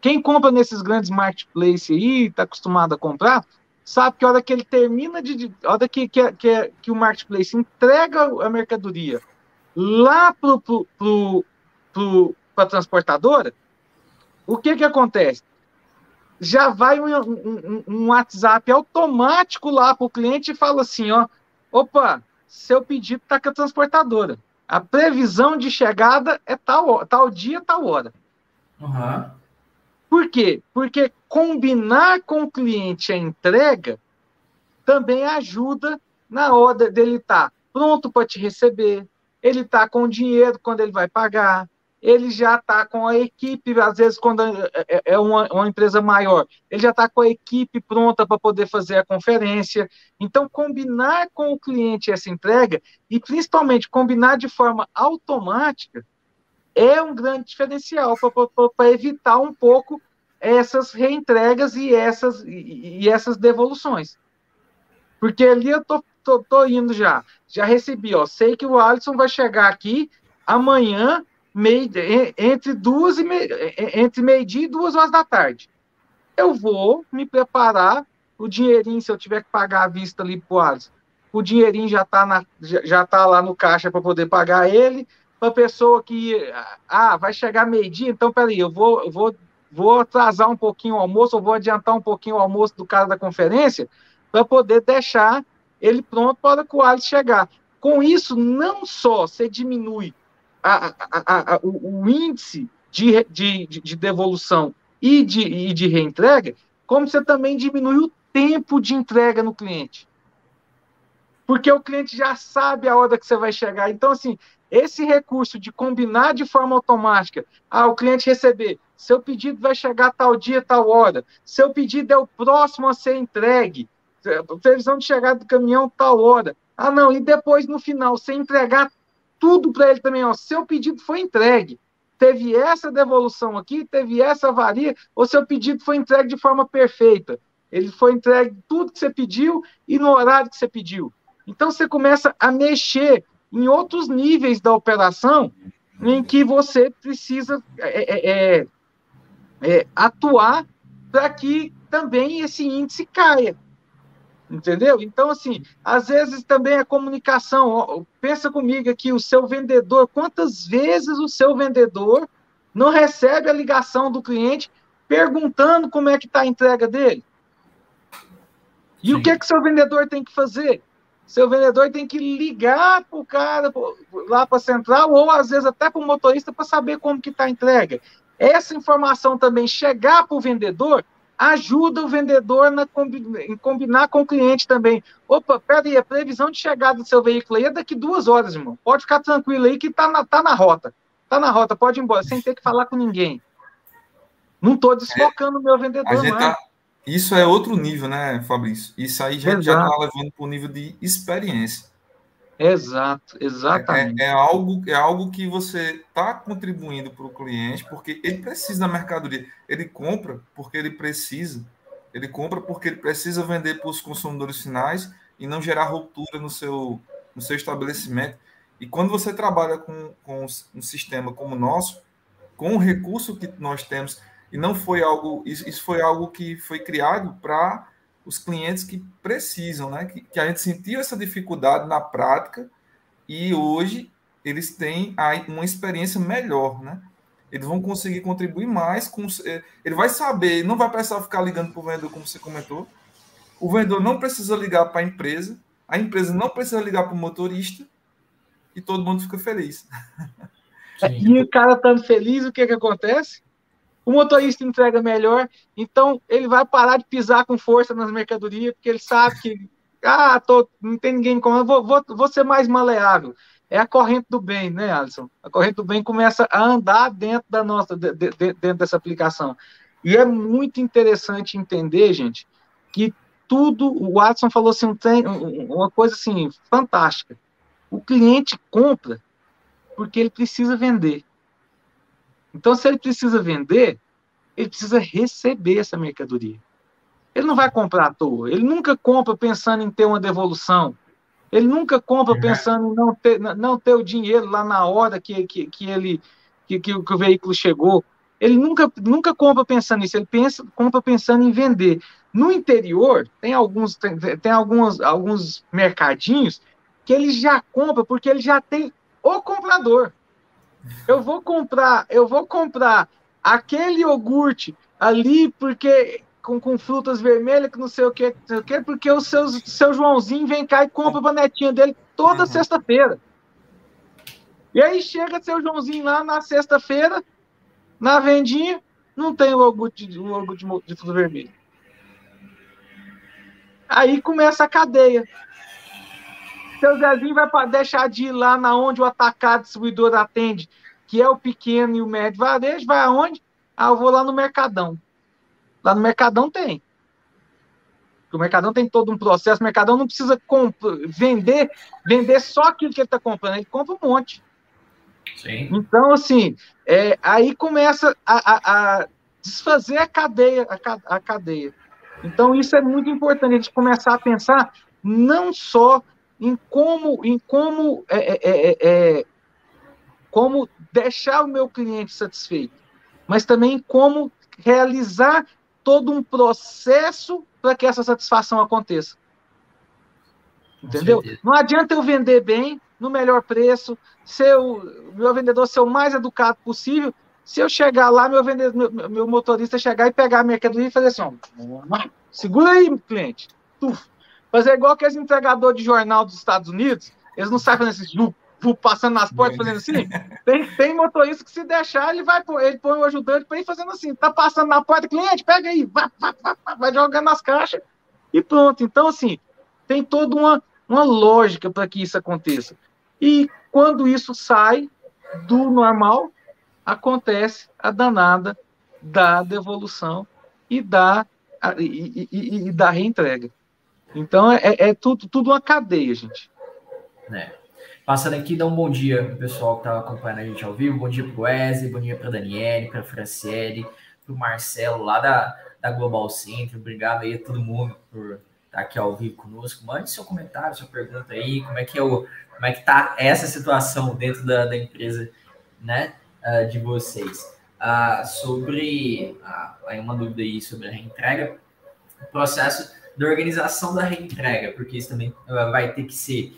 Quem compra nesses grandes marketplaces aí, está acostumado a comprar, sabe que a hora que ele termina de. A hora que, que, que, que o marketplace entrega a mercadoria lá para pro, pro, pro, a transportadora, o que, que acontece? Já vai um, um, um WhatsApp automático lá para o cliente e fala assim: ó, opa, seu pedido está com a transportadora. A previsão de chegada é tal, tal dia, tal hora. Uhum. Por quê? Porque combinar com o cliente a entrega também ajuda na hora dele estar tá pronto para te receber, ele está com dinheiro quando ele vai pagar, ele já está com a equipe, às vezes, quando é, é, é uma, uma empresa maior, ele já está com a equipe pronta para poder fazer a conferência. Então, combinar com o cliente essa entrega, e principalmente combinar de forma automática, é um grande diferencial para evitar um pouco essas reentregas e essas, e, e essas devoluções. Porque ali eu tô, tô, tô, indo já. Já recebi, ó. Sei que o Alisson vai chegar aqui amanhã, meio, entre duas e meio, entre meio-dia e duas horas da tarde. Eu vou me preparar, o dinheirinho, se eu tiver que pagar a vista ali pro Alisson, o dinheirinho já tá, na, já, já tá lá no caixa para poder pagar ele. Para pessoa que, ah, vai chegar meio-dia, então peraí, eu vou, eu vou, vou atrasar um pouquinho o almoço, ou vou adiantar um pouquinho o almoço do cara da conferência, para poder deixar ele pronto para o Alisson chegar. Com isso, não só você diminui a, a, a, o, o, índice de, de, de devolução e de, e de reentrega, como você também diminui o tempo de entrega no cliente. Porque o cliente já sabe a hora que você vai chegar. Então, assim, esse recurso de combinar de forma automática, ah, o cliente receber, seu pedido vai chegar tal dia, tal hora, seu pedido é o próximo a ser entregue, previsão de chegada do caminhão tal hora. Ah, não, e depois no final, você entregar tudo para ele também, ó, seu pedido foi entregue. Teve essa devolução aqui, teve essa avaria, ou seu pedido foi entregue de forma perfeita. Ele foi entregue tudo que você pediu e no horário que você pediu. Então você começa a mexer em outros níveis da operação em que você precisa é, é, é, é atuar para que também esse índice caia. Entendeu? Então, assim, às vezes também a comunicação. Pensa comigo aqui, o seu vendedor, quantas vezes o seu vendedor não recebe a ligação do cliente perguntando como é que está a entrega dele? E Sim. o que é que seu vendedor tem que fazer? Seu vendedor tem que ligar para o cara lá para a central, ou às vezes até para o motorista para saber como que está a entrega. Essa informação também chegar para o vendedor ajuda o vendedor na, em combinar com o cliente também. Opa, peraí, a previsão de chegada do seu veículo aí é daqui duas horas, irmão. Pode ficar tranquilo aí que tá na, tá na rota. Tá na rota, pode ir embora, sem ter que falar com ninguém. Não estou desfocando o é, meu vendedor, não. Tá, isso é outro nível, né, Fabrício? Isso aí já está levando para o nível de experiência. Exato, exatamente. É, é, algo, é algo que você está contribuindo para o cliente, porque ele precisa da mercadoria. Ele compra porque ele precisa. Ele compra porque ele precisa vender para os consumidores finais e não gerar ruptura no seu, no seu estabelecimento. E quando você trabalha com, com um sistema como o nosso, com o recurso que nós temos, e não foi algo, isso foi algo que foi criado para os clientes que precisam, né? Que, que, a gente sentiu essa dificuldade na prática e hoje eles têm uma experiência melhor, né? Eles vão conseguir contribuir mais com. Eh, ele vai saber, não vai precisar ficar ligando para o vendedor, como você comentou. O vendedor não precisa ligar para a empresa, a empresa não precisa ligar para o motorista e todo mundo fica feliz. Sim. E o cara estando feliz, o que, que acontece? O motorista entrega melhor, então ele vai parar de pisar com força nas mercadorias, porque ele sabe que, ah, tô, não tem ninguém como, vou, vou, vou ser mais maleável. É a corrente do bem, né, Alisson? A corrente do bem começa a andar dentro da nossa, de, de, dentro dessa aplicação. E é muito interessante entender, gente, que tudo, o Watson falou assim, tem uma coisa assim, fantástica. O cliente compra porque ele precisa vender. Então, se ele precisa vender, ele precisa receber essa mercadoria. Ele não vai comprar à toa. Ele nunca compra pensando em ter uma devolução. Ele nunca compra uhum. pensando em não ter, não ter o dinheiro lá na hora que, que, que ele que, que, o veículo chegou. Ele nunca, nunca compra pensando nisso, ele pensa, compra pensando em vender. No interior, tem alguns, tem, tem alguns, alguns mercadinhos que ele já compra porque ele já tem o comprador. Eu vou comprar, eu vou comprar aquele iogurte ali porque com, com frutas vermelhas, que não sei o que, sei o que porque o seu, seu Joãozinho vem cá e compra a netinha dele toda uhum. sexta-feira. E aí chega seu Joãozinho lá na sexta-feira, na vendinha, não tem o iogurte, o iogurte de fruta vermelha. Aí começa a cadeia. Seu Zezinho vai deixar de ir lá na onde o atacado distribuidor atende, que é o pequeno e o médio varejo, vai aonde? Ah, eu vou lá no Mercadão. Lá no Mercadão tem. o Mercadão tem todo um processo. O Mercadão não precisa vender, vender só aquilo que ele está comprando, ele compra um monte. Sim. Então, assim, é, aí começa a, a, a, desfazer a cadeia, a, a cadeia. Então, isso é muito importante, a gente começar a pensar não só em como, em como, é é, é, é, é, como deixar o meu cliente satisfeito, mas também como realizar todo um processo para que essa satisfação aconteça. Entendeu? Não adianta eu vender bem, no melhor preço, ser o meu vendedor ser o mais educado possível. Se eu chegar lá, meu, vendedor, meu, meu motorista chegar e pegar a mercadoria e fazer assim, ó, segura aí, cliente. Tuf. Fazer igual aqueles entregadores de jornal dos Estados Unidos, eles não saem fazendo assim, passando nas portas, fazendo assim. Tem, tem motorista que se deixar, ele vai ele põe o ajudante para ir fazendo assim, tá passando na porta, cliente, pega aí, vai, vai, vai, vai jogando nas caixas e pronto. Então, assim, tem toda uma, uma lógica para que isso aconteça. E quando isso sai do normal, acontece a danada da devolução e da, e, e, e da reentrega. Então é, é, tudo, tudo uma cadeia, gente. É. Passando aqui, dá um bom dia pro pessoal que está acompanhando a gente ao vivo. Bom dia para o Wesley, bom dia para Daniele, para a Franciele, para o Marcelo lá da, da Global Center. Obrigado aí a todo mundo por estar aqui ao vivo conosco. Mande seu comentário, sua pergunta aí, como é que é o, como é que tá essa situação dentro da, da empresa, né, uh, de vocês. Uh, sobre uh, uma dúvida aí sobre a reentrega, o processo da organização da reentrega, porque isso também vai ter que ser,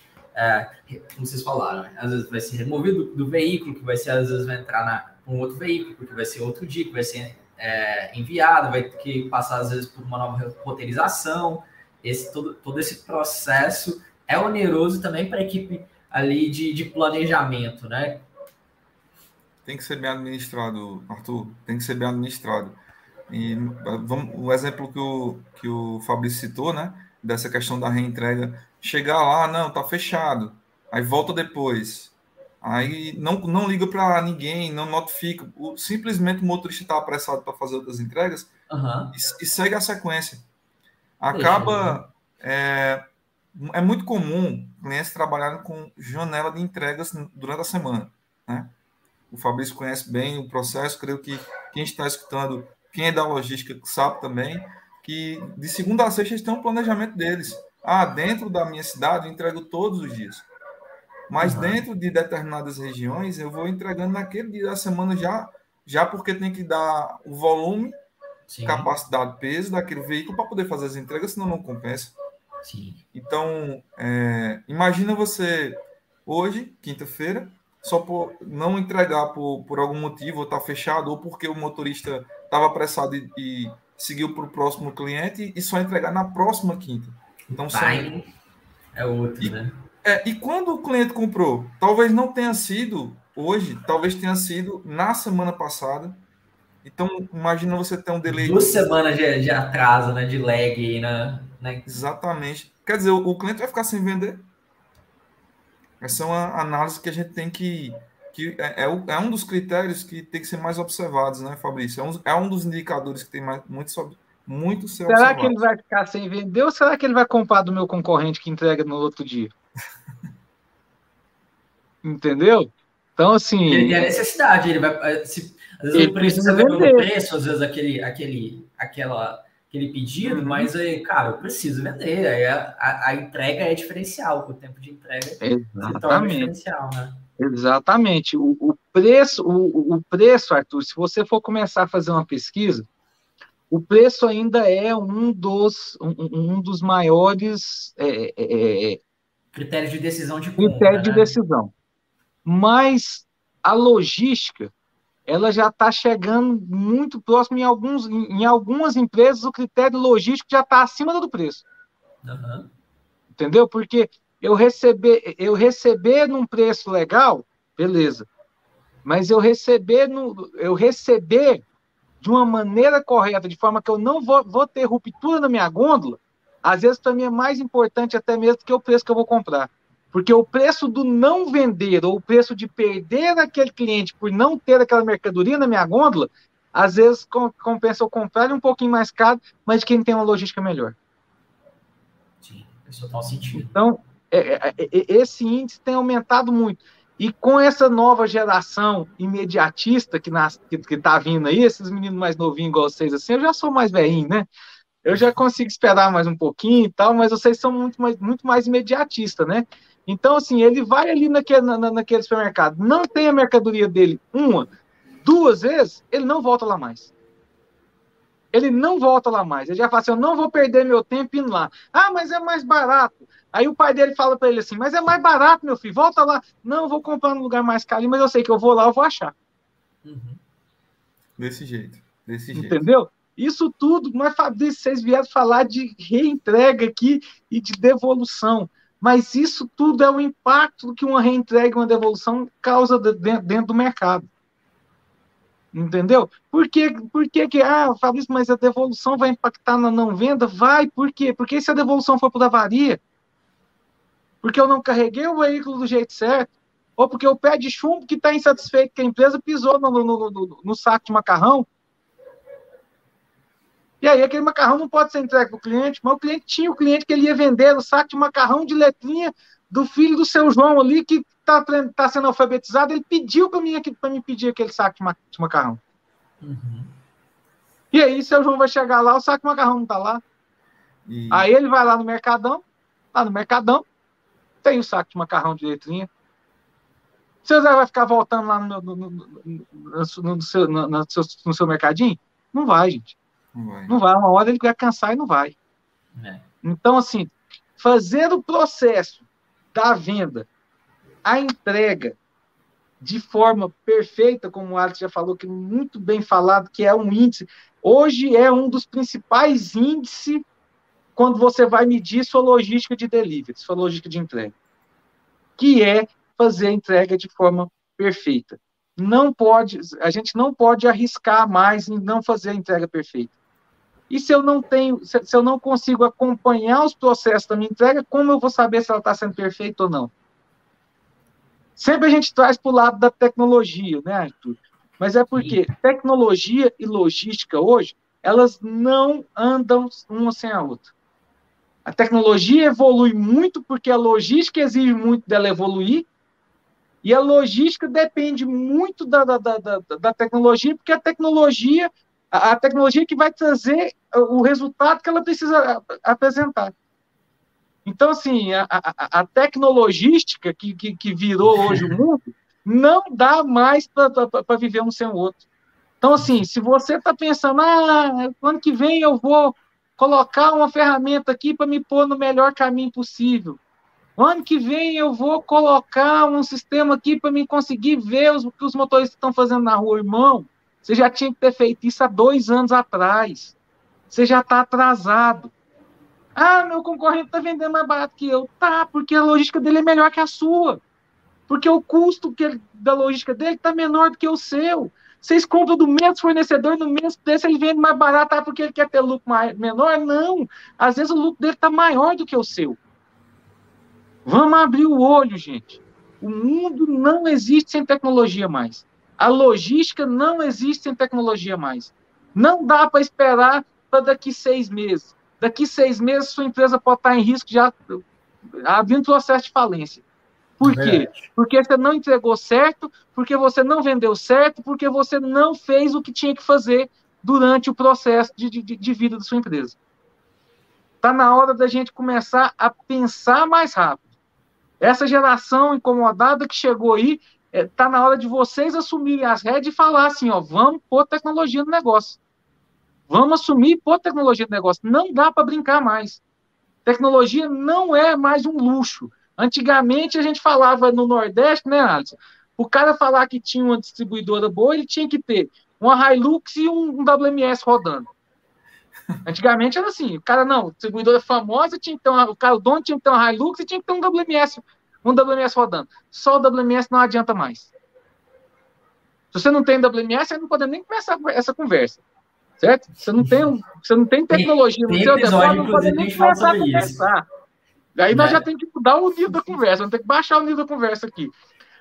como vocês falaram, né? às vezes vai ser removido do, do, veículo, que vai ser, às vezes vai entrar na, um outro veículo, porque vai ser outro dia, que vai ser é, enviado, vai ter que passar, às vezes, por uma nova roteirização, esse, todo, todo esse processo é oneroso também para a equipe ali de, de planejamento, né? Tem que ser bem administrado, Arthur, tem que ser bem administrado. E vamos, o exemplo que o, que o Fabrício citou, né? Dessa questão da reentrega. Chegar lá, não, tá fechado. Aí volta depois. Aí não, não liga para ninguém, não notifica. O, simplesmente o motorista está apressado para fazer outras entregas uhum. e, e, segue a sequência. Acaba. É, é muito comum clientes trabalharem com janela de entregas durante a semana. Né? O Fabrício conhece bem o processo, creio que quem está escutando, quem é da logística, sabe também que de segunda a sexta eles têm um planejamento deles. Ah, dentro da minha cidade eu entrego todos os dias. Mas uhum. dentro de determinadas regiões eu vou entregando naquele dia da semana já, já porque tem que dar o volume, Sim. capacidade, peso daquele veículo para poder fazer as entregas, senão não compensa. Sim. Então, é, imagina você hoje, quinta-feira, só por não entregar por, por algum motivo, ou tá fechado, ou porque o motorista estava apressado e, e seguiu para o próximo cliente e só entregar na próxima quinta. Então, Time é outro, e, né? É, e quando o cliente comprou? Talvez não tenha sido hoje, talvez tenha sido na semana passada. Então, imagina você ter um delay. Duas semanas de, de atraso, né? De lag aí na, né? Exatamente. Quer dizer, o, cliente vai ficar sem vender. Essa é uma análise que a gente tem que. que é, é, é um dos critérios que tem que ser mais observados, né, Fabrício? É um, é um dos indicadores que tem mais, muito, muito ser Será observado. que ele vai ficar sem vender ou será que ele vai comprar do meu concorrente que entrega no outro dia? Entendeu? Então, assim. Ele tem a necessidade, ele vai. Eh, se, às vezes ele precisa vender. preço, às vezes aquele, aquele, aquela, aquele pedido, uhum. mas aí, cara, eu preciso vender. Aí a, a, a, entrega é diferencial, o tempo de entrega Exatamente. se torna diferencial, né? Exatamente. O, o preço, o, o preço, Arthur, se você for começar a fazer uma pesquisa, o preço ainda é um dos, um, um dos maiores é, é, é critérios de decisão de compra. Critério de né? decisão. Mas a logística, ela já está chegando muito próximo em, alguns, em algumas empresas, o critério logístico já está acima do preço. Uhum. Entendeu? Porque eu receber, eu receber num preço legal, beleza. Mas eu receber, no, eu receber de uma maneira correta, de forma que eu não vou, vou ter ruptura na minha gôndola, às vezes para mim é mais importante até mesmo do que o preço que eu vou comprar. Porque o preço do não vender, ou o preço de perder aquele cliente por não ter aquela mercadoria na minha gôndola, às vezes compensa eu comprar um pouquinho mais caro, mas de quem tem uma logística melhor. Sim, isso faz sentido. Então, é, é, é, esse índice tem aumentado muito. E com essa nova geração imediatista que está vindo aí, esses meninos mais novinhos igual vocês, assim, eu já sou mais velhinho, né? Eu já consigo esperar mais um pouquinho e tal, mas vocês são muito mais, muito mais imediatistas, né? Então, assim, ele vai ali naquele, na, naquele supermercado, não tem a mercadoria dele uma, duas vezes, ele não volta lá mais. Ele não volta lá mais. Ele já fala assim: eu não vou perder meu tempo indo lá. Ah, mas é mais barato. Aí o pai dele fala para ele assim: Mas é mais barato, meu filho, volta lá. Não, eu vou comprar num lugar mais caro, mas eu sei que eu vou lá, eu vou achar. Uhum. Desse jeito, desse jeito. Entendeu? Isso tudo, mas Fabrício, vocês vieram falar de reentrega aqui e de devolução. Mas isso tudo é o impacto que uma reentrega uma devolução causa dentro do mercado. Entendeu? Por que, por que, que ah, Fabrício, mas a devolução vai impactar na não venda? Vai, por quê? Porque se a devolução for por avaria, porque eu não carreguei o veículo do jeito certo, ou porque o pé de chumbo que está insatisfeito que a empresa pisou no, no, no, no, saco de macarrão. E aí aquele macarrão não pode ser entregue para o cliente, mas o cliente tinha o cliente que ele ia vender o saco de macarrão de letrinha do filho do seu João ali, que está tá sendo alfabetizado, ele pediu para mim, me pedir aquele saco de, ma de macarrão. Uhum. E aí, seu João vai chegar lá, o saco de macarrão não está lá. E... Aí ele vai lá no Mercadão, lá no Mercadão, tem o saco de macarrão de letrinha. Você vai ficar voltando lá no, no, no, no seu, seu, no, seu, mercadinho? Não vai, gente. Não vai. Não vai. Uma hora ele vai cansar e não vai. É. Então, assim, fazer o processo da venda, a entrega, de forma perfeita, como o Alex já falou, que muito bem falado, que é um índice. Hoje é um dos principais índices quando você vai medir sua logística de delivery, sua logística de entrega, que é fazer a entrega de forma perfeita. Não pode, a gente não pode arriscar mais em não fazer a entrega perfeita. E se eu não tenho, se, eu não consigo acompanhar os processos da minha entrega, como eu vou saber se ela está sendo perfeita ou não? Sempre a gente traz para o lado da tecnologia, né, Arthur? Mas é porque tecnologia e logística hoje, elas não andam uma sem a outra. A tecnologia evolui muito porque a logística exige muito dela evoluir, e a logística depende muito da, da, da, da tecnologia, porque a tecnologia, a, tecnologia que vai trazer o resultado que ela precisa apresentar. Então, assim, a, a, a tecnologística que, que, que, virou hoje o mundo não dá mais para viver um sem o outro. Então, assim, se você está pensando, ah, ano que vem eu vou colocar uma ferramenta aqui para me pôr no melhor caminho possível. Ano que vem eu vou colocar um sistema aqui para me conseguir ver os, o que os motoristas estão fazendo na rua. Irmão, você já tinha que ter feito isso há dois anos atrás. Você já está atrasado. Ah, meu concorrente está vendendo mais barato que eu. Tá, porque a logística dele é melhor que a sua. Porque o custo ele, da logística dele está menor do que o seu. Vocês compram do mesmo fornecedor, no mesmo preço, ele vende mais barato ah, porque ele quer ter lucro menor? Não. Às vezes o lucro dele está maior do que o seu. Vamos abrir o olho, gente. O mundo não existe sem tecnologia mais. A logística não existe sem tecnologia mais. Não dá para esperar para daqui seis meses. Daqui seis meses, sua empresa pode estar em risco já abrindo processo de falência. Por quê? Porque você não entregou certo, porque você não vendeu certo, porque você não fez o que tinha que fazer durante o processo de, de, de vida da sua empresa. Está na hora da gente começar a pensar mais rápido. Essa geração incomodada que chegou aí, está é, tá na hora de vocês assumirem as redes e falar assim, ó, vamos pôr tecnologia no negócio. Vamos assumir pôr tecnologia no negócio. Não dá para brincar mais. Tecnologia não é mais um luxo. Antigamente a gente falava no Nordeste, né, Alisson? O cara falar que tinha uma distribuidora boa, ele tinha que ter uma Hilux e um WMS rodando. Antigamente era assim, o cara não, distribuidora famosa tinha uma, o cara, o dono tinha que ter uma Hilux e tinha que ter um WMS, um WMS rodando. Só o WMS não adianta mais. Se você não tem WMS, você não pode nem começar essa conversa. Certo? Você não tem, você não tem tecnologia tem, no seu telefone, não pode nem começar a conversar. Aí nós é. já temos que mudar o nível da conversa, vamos ter que baixar o nível da conversa aqui.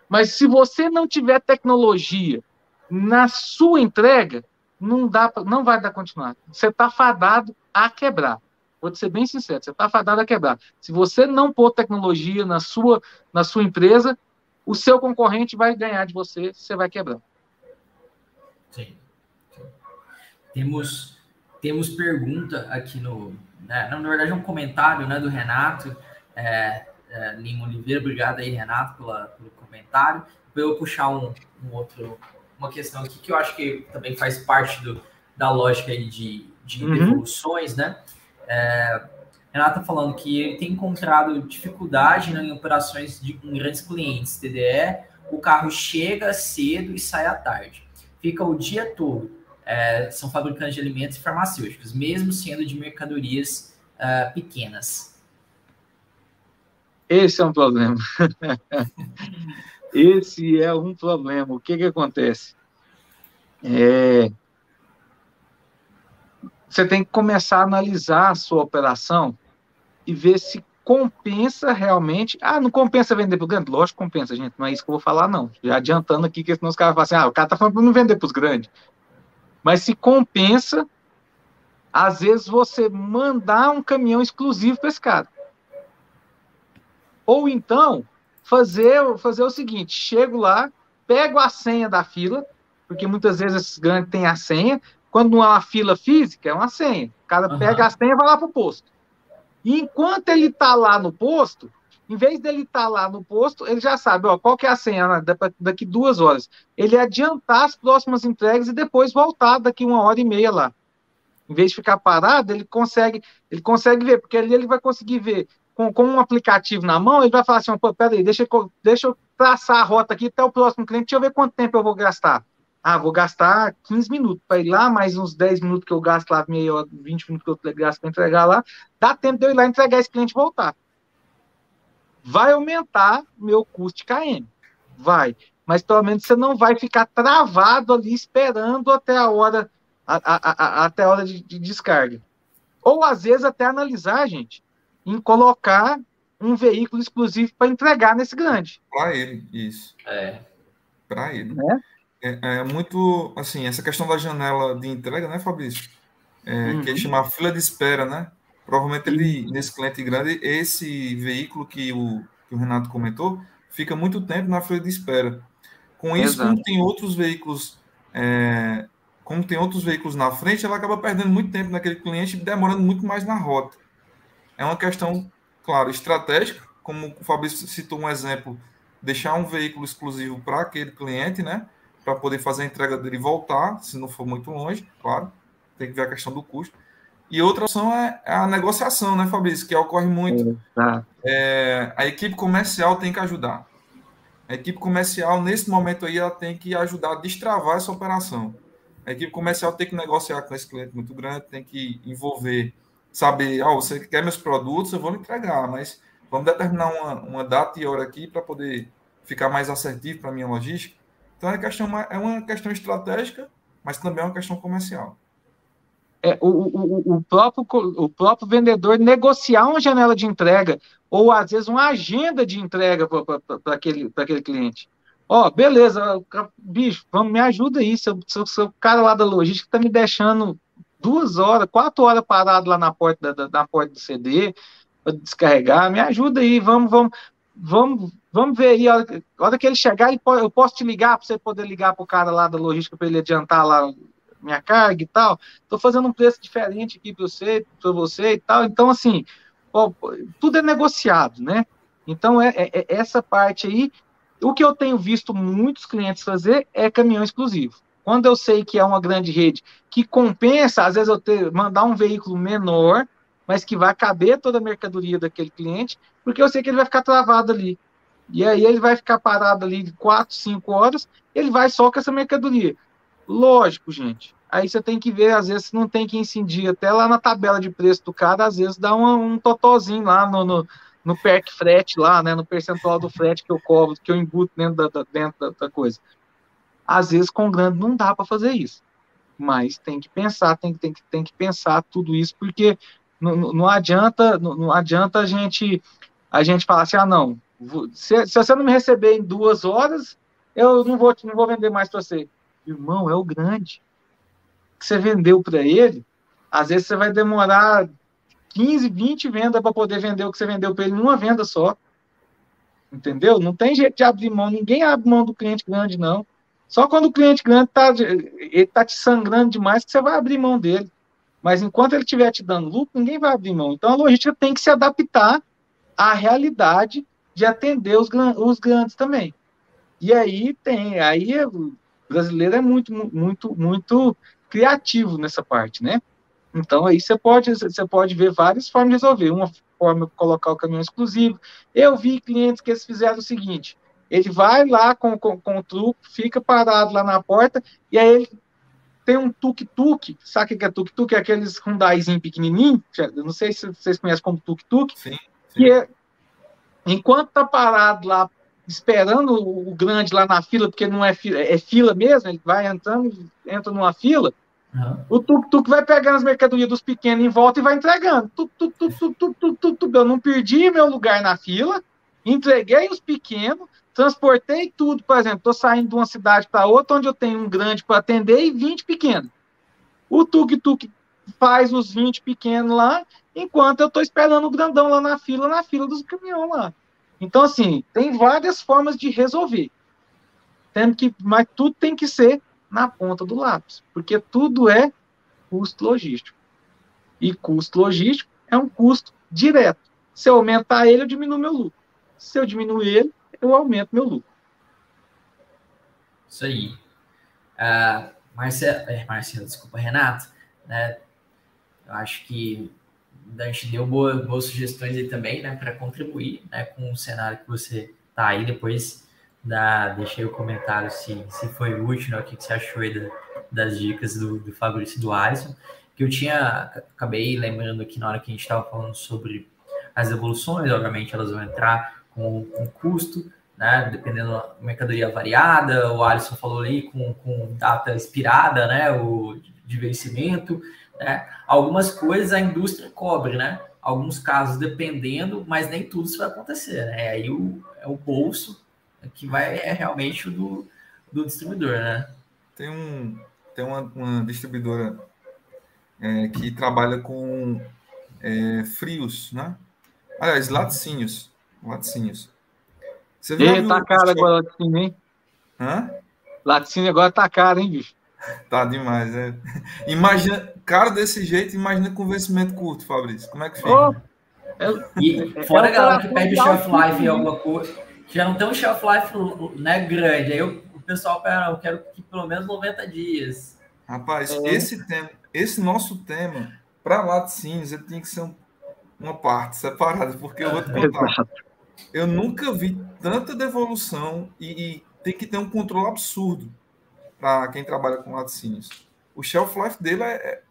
Mas se você não tiver tecnologia na sua entrega, não dá, não vai dar continuar. Você está fadado a quebrar. Vou ser bem sincero, você está fadado a quebrar. Se você não pôr tecnologia na sua, na sua empresa, o seu concorrente vai ganhar de você, você vai quebrar. Sim. Temos, temos pergunta aqui no. Né, na verdade, é um comentário né, do Renato é, é, Lima Oliveira. Obrigado aí, Renato, pela, pelo comentário. Vou eu puxar um, um outro uma questão aqui que eu acho que também faz parte do, da lógica aí de, de uhum. devoluções, né? É, Renata falando que ele tem encontrado dificuldade né, em operações de, em grandes clientes, TDE, o carro chega cedo e sai à tarde. Fica o dia todo. É, são fabricantes de alimentos e farmacêuticos, mesmo sendo de mercadorias uh, pequenas. Esse é um problema. Esse é um problema. O que, que acontece? É... Você tem que começar a analisar a sua operação e ver se compensa realmente. Ah, não compensa vender para o grande? Lógico que compensa, gente. Não é isso que eu vou falar, não. Já adiantando aqui, que senão os caras falam assim: ah, o cara está falando para não vender para os grandes. Mas se compensa, às vezes você mandar um caminhão exclusivo para esse cara. Ou então, fazer, fazer o seguinte: chego lá, pego a senha da fila, porque muitas vezes esses grandes têm a senha. Quando não é uma fila física, é uma senha. O cara uhum. pega a senha e vai lá para o posto. E enquanto ele está lá no posto, em vez dele estar tá lá no posto, ele já sabe, ó, qual que é a senha né? daqui duas horas. Ele adiantar as próximas entregas e depois voltar daqui uma hora e meia lá. Em vez de ficar parado, ele consegue, ele consegue ver, porque ali ele vai conseguir ver com, com um aplicativo na mão, ele vai falar assim, pô, peraí, deixa, deixa eu traçar a rota aqui até o próximo cliente, deixa eu ver quanto tempo eu vou gastar. Ah, vou gastar 15 minutos para ir lá, mais uns 10 minutos que eu gasto lá, meia hora, 20 minutos que eu gasto para entregar lá, dá tempo de eu ir lá entregar esse cliente e voltar. Vai aumentar meu custo de KM. Vai. Mas pelo menos você não vai ficar travado ali esperando até a hora, a, a, a, até a hora de, de descarga. Ou às vezes até analisar, gente em colocar um veículo exclusivo para entregar nesse grande. Para ele, isso. É. Para ele. É? É, é? muito, assim, essa questão da janela de entrega, né, Fabrício? É, uhum. Que é chamar fila de espera, né? Provavelmente ele, nesse cliente grande, esse veículo que o, que o Renato comentou, fica muito tempo na fila de espera. Com isso, Exato. como tem outros veículos, é, como tem outros veículos na frente, ela acaba perdendo muito tempo naquele cliente, demorando muito mais na rota. É uma questão, claro, estratégica, como o Fabrício citou um exemplo, deixar um veículo exclusivo para aquele cliente, né? Para poder fazer a entrega dele e voltar, se não for muito longe, claro, tem que ver a questão do custo. E outra opção é a negociação, né, Fabrício? Que ocorre muito. É, a equipe comercial tem que ajudar. A equipe comercial, nesse momento aí, ela tem que ajudar a destravar essa operação. A equipe comercial tem que negociar com esse cliente muito grande, tem que envolver saber, oh, você quer meus produtos, eu vou lhe entregar, mas vamos determinar uma, uma data e hora aqui para poder ficar mais assertivo para a minha logística. Então é, questão, é uma questão estratégica, mas também é uma questão comercial. É, o, o, o, próprio, o próprio vendedor negociar uma janela de entrega, ou às vezes uma agenda de entrega para aquele, aquele cliente. Ó, oh, beleza, bicho, vamos, me ajuda aí, seu, seu, seu cara lá da logística está me deixando duas horas, quatro horas parado lá na porta, da, na porta do CD, para descarregar, me ajuda aí, vamos, vamos, vamos, vamos ver aí, a hora, a hora que ele chegar, ele pode, eu posso te ligar para você poder ligar para o cara lá da logística para ele adiantar lá minha carga e tal. Estou fazendo um preço diferente aqui para você, para você e tal. Então, assim, ó, tudo é negociado, né? Então, é, é, é, essa parte aí. O que eu tenho visto muitos clientes fazer é caminhão exclusivo. Quando eu sei que é uma grande rede que compensa, às vezes eu ter, mandar um veículo menor, mas que vai caber toda a mercadoria daquele cliente, porque eu sei que ele vai ficar travado ali. E aí ele vai ficar parado ali de 4, 5 horas, ele vai só com essa mercadoria. Lógico, gente. Aí você tem que ver, às vezes não tem que incidir até lá na tabela de preço do cara, às vezes dá uma, um totozinho lá no, no, no PEC frete lá, né, no percentual do frete que eu cobro, que eu embuto dentro da, dentro da, coisa. Às vezes com grande não dá para fazer isso, mas tem que pensar, tem, tem, tem que pensar tudo isso, porque não, não adianta, não, não adianta a gente a gente falar assim, ah não, se, se você não me receber em duas horas, eu não vou, não vou vender mais para você Irmão, é o grande. Que você vendeu para ele, às vezes você vai demorar 15, 20 vendas para poder vender o que você vendeu para ele numa venda só. Entendeu? Não tem jeito de abrir mão, ninguém abre mão do cliente grande, não. Só quando o cliente grande está tá te sangrando demais que você vai abrir mão dele. Mas enquanto ele estiver te dando lucro, ninguém vai abrir mão. Então a logística tem que se adaptar à realidade de atender os, os grandes também. E aí tem, aí brasileiro é muito, muito, muito criativo nessa parte, né? Então aí você pode, você pode ver várias formas de resolver. Uma forma é colocar o caminhão exclusivo. Eu vi clientes que eles fizeram o seguinte: ele vai lá com, com, com o truque, fica parado lá na porta, e aí ele tem um tuk-tuk. Sabe o que é tuk-tuk? É aqueles Hyundaizinho pequenininho. Não sei se vocês conhecem como tuk-tuk. Que é, enquanto tá parado lá esperando o grande lá na fila, porque não é fila, é fila mesmo, ele vai entrando, entra numa fila, uhum. o tuk-tuk vai pegando as mercadorias dos pequenos em volta e vai entregando. Tuk, tuk, tuk, tuk, tuk, tuk, tuk, tuk. Eu não perdi meu lugar na fila, entreguei os pequenos, transportei tudo, por exemplo, estou saindo de uma cidade para outra, onde eu tenho um grande para atender e 20 pequenos. O tuk-tuk faz os 20 pequenos lá, enquanto eu estou esperando o grandão lá na fila, na fila dos caminhões lá. Então, assim, tem várias formas de resolver. Tendo que, mas tudo tem que ser na ponta do lápis, porque tudo é custo logístico. E custo logístico é um custo direto. Se eu aumentar ele, eu diminuo meu lucro. Se eu diminuir ele, eu aumento meu lucro. Isso aí. Uh, Marcelo, é, Marcelo, desculpa, Renato, né? Eu acho que a gente deu boas, boas sugestões aí também, né, para contribuir né, com o cenário que você tá aí. Depois da, deixei o comentário se, se foi útil, né, o que, que você achou aí da, das dicas do, do Fabrício e do Alisson. Que eu tinha, acabei lembrando aqui na hora que a gente estava falando sobre as evoluções, obviamente elas vão entrar com um custo, né, dependendo da mercadoria variada, o Alisson falou ali com, com data expirada, né, o de vencimento, né? Algumas coisas a indústria cobre, né? Alguns casos dependendo, mas nem tudo isso vai acontecer. Né? Aí o, é o bolso que vai é realmente o do, do distribuidor, né? Tem, um, tem uma, uma distribuidora é, que trabalha com é, frios, né? Aliás, laticínios. Laticínios. Você viu, tá caro agora laticínio, hein? Hã? Laticínio agora tá caro, hein, bicho? Tá demais, é. Imagina, cara desse jeito, imagina com vencimento curto, Fabrício. Como é que fica? Oh, e é, fora a galera que perde o shelf life em alguma coisa, já não tem um shelf life né, grande. Aí o, o pessoal, pera, eu quero que pelo menos 90 dias. Rapaz, é. esse tema, esse nosso tema, para laticínios, ele tem que ser um, uma parte separada, porque eu vou te contar. Eu nunca vi tanta devolução e, e tem que ter um controle absurdo para quem trabalha com laticínios. O shelf life dele é,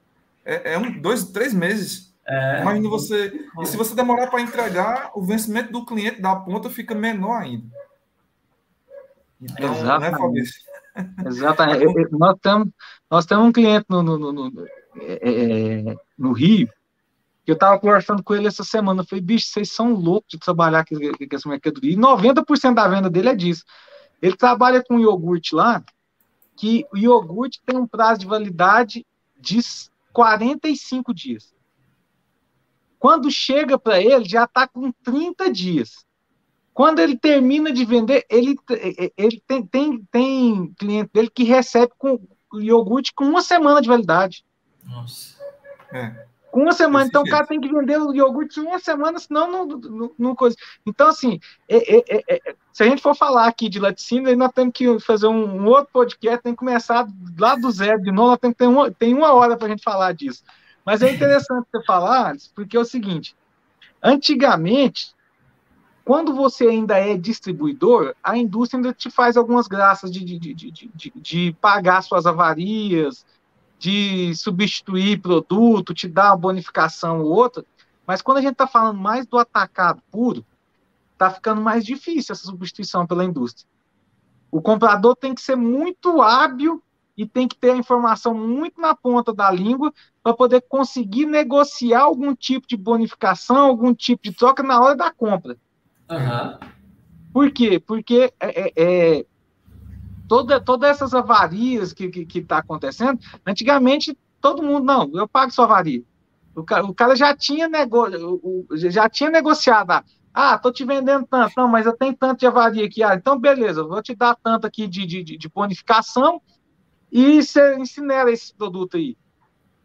é, é um, dois, três meses. É, Imagina você. E se você demorar para entregar, o vencimento do cliente da ponta fica menor ainda. Então, né, Exatamente. né, Fabrício? Exatamente. nós, temos, nós temos um cliente no, no, no, no, é, é no Rio, que eu estava conversando com ele essa semana. Eu falei, bicho, vocês são loucos de trabalhar com, com essa mercadoria. E 90% da venda dele é disso. Ele trabalha com iogurte lá, que o iogurte tem um prazo de validade de 45 dias. Quando chega para ele, já está com 30 dias. Quando ele termina de vender, ele, ele tem, tem, tem cliente dele que recebe com iogurte com uma semana de validade. Nossa. É. Com uma semana. Esse então jeito. o cara tem que vender o iogurte uma semana, senão não, não, não coisa. Então, assim, é, é, é, é, se a gente for falar aqui de laticínio, nós temos que fazer um, um, outro podcast, tem que começar lá do zero de novo, nós temos que ter uma, tem uma hora para a gente falar disso. Mas é interessante você falar, porque é o seguinte: antigamente, quando você ainda é distribuidor, a indústria ainda te faz algumas graças de, de, de, de, de pagar suas avarias, de substituir produto, te dar uma bonificação ou outra, mas quando a gente está falando mais do atacado puro, está ficando mais difícil essa substituição pela indústria. O comprador tem que ser muito hábil e tem que ter a informação muito na ponta da língua para poder conseguir negociar algum tipo de bonificação, algum tipo de troca na hora da compra. Uhum. Por quê? Porque é, é, é toda, todas essas avarias que está que, que tá acontecendo, antigamente todo mundo, não, eu pago sua avaria. O cara, o cara já, tinha nego, já tinha negociado, ah, ah, tô te vendendo tanto, não, mas eu tenho tanto de avaria aqui, ah, então beleza, vou te dar tanto aqui de, de, de bonificação e você incinera esse produto aí.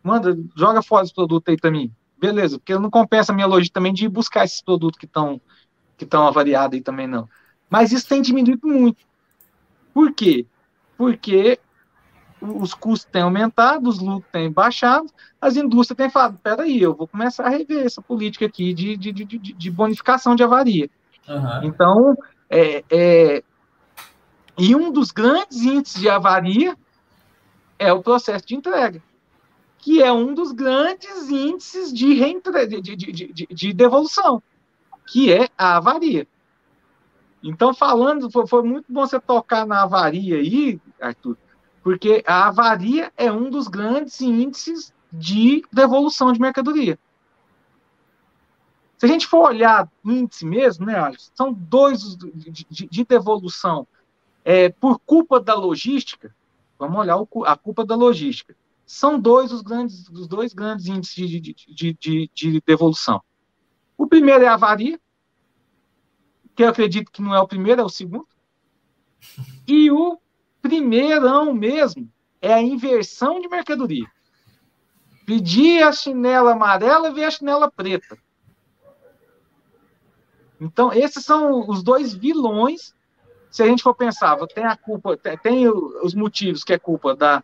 Manda, joga fora esse produto aí mim. Beleza, porque não compensa a minha logística também de buscar esses produtos que estão que estão avariados aí também não. Mas isso tem diminuído muito. Por quê? Porque os custos têm aumentado, os lucros têm baixado, as indústrias têm falado, peraí, eu vou começar a rever essa política aqui de, de, de, de bonificação de avaria. Uhum. Então, é, é, e um dos grandes índices de avaria é o processo de entrega, que é um dos grandes índices de, reentre... de, de, de, de devolução, que é a avaria. Então, falando, foi, foi, muito bom você tocar na avaria aí, Arthur, porque a avaria é um dos grandes índices de devolução de mercadoria. Se a gente for olhar índice mesmo, né, Alex, são dois de, de, de devolução. É, por culpa da logística, vamos olhar o, a culpa da logística. São dois os grandes, os dois grandes índices de, de, de, de devolução. O primeiro é a avaria, que eu acredito que não é o primeiro, é o segundo. E o primeirão mesmo é a inversão de mercadoria. Pedir a chinela amarela e ver a chinela preta. Então, esses são os dois vilões. Se a gente for pensar, tem a culpa, tem os motivos que é culpa da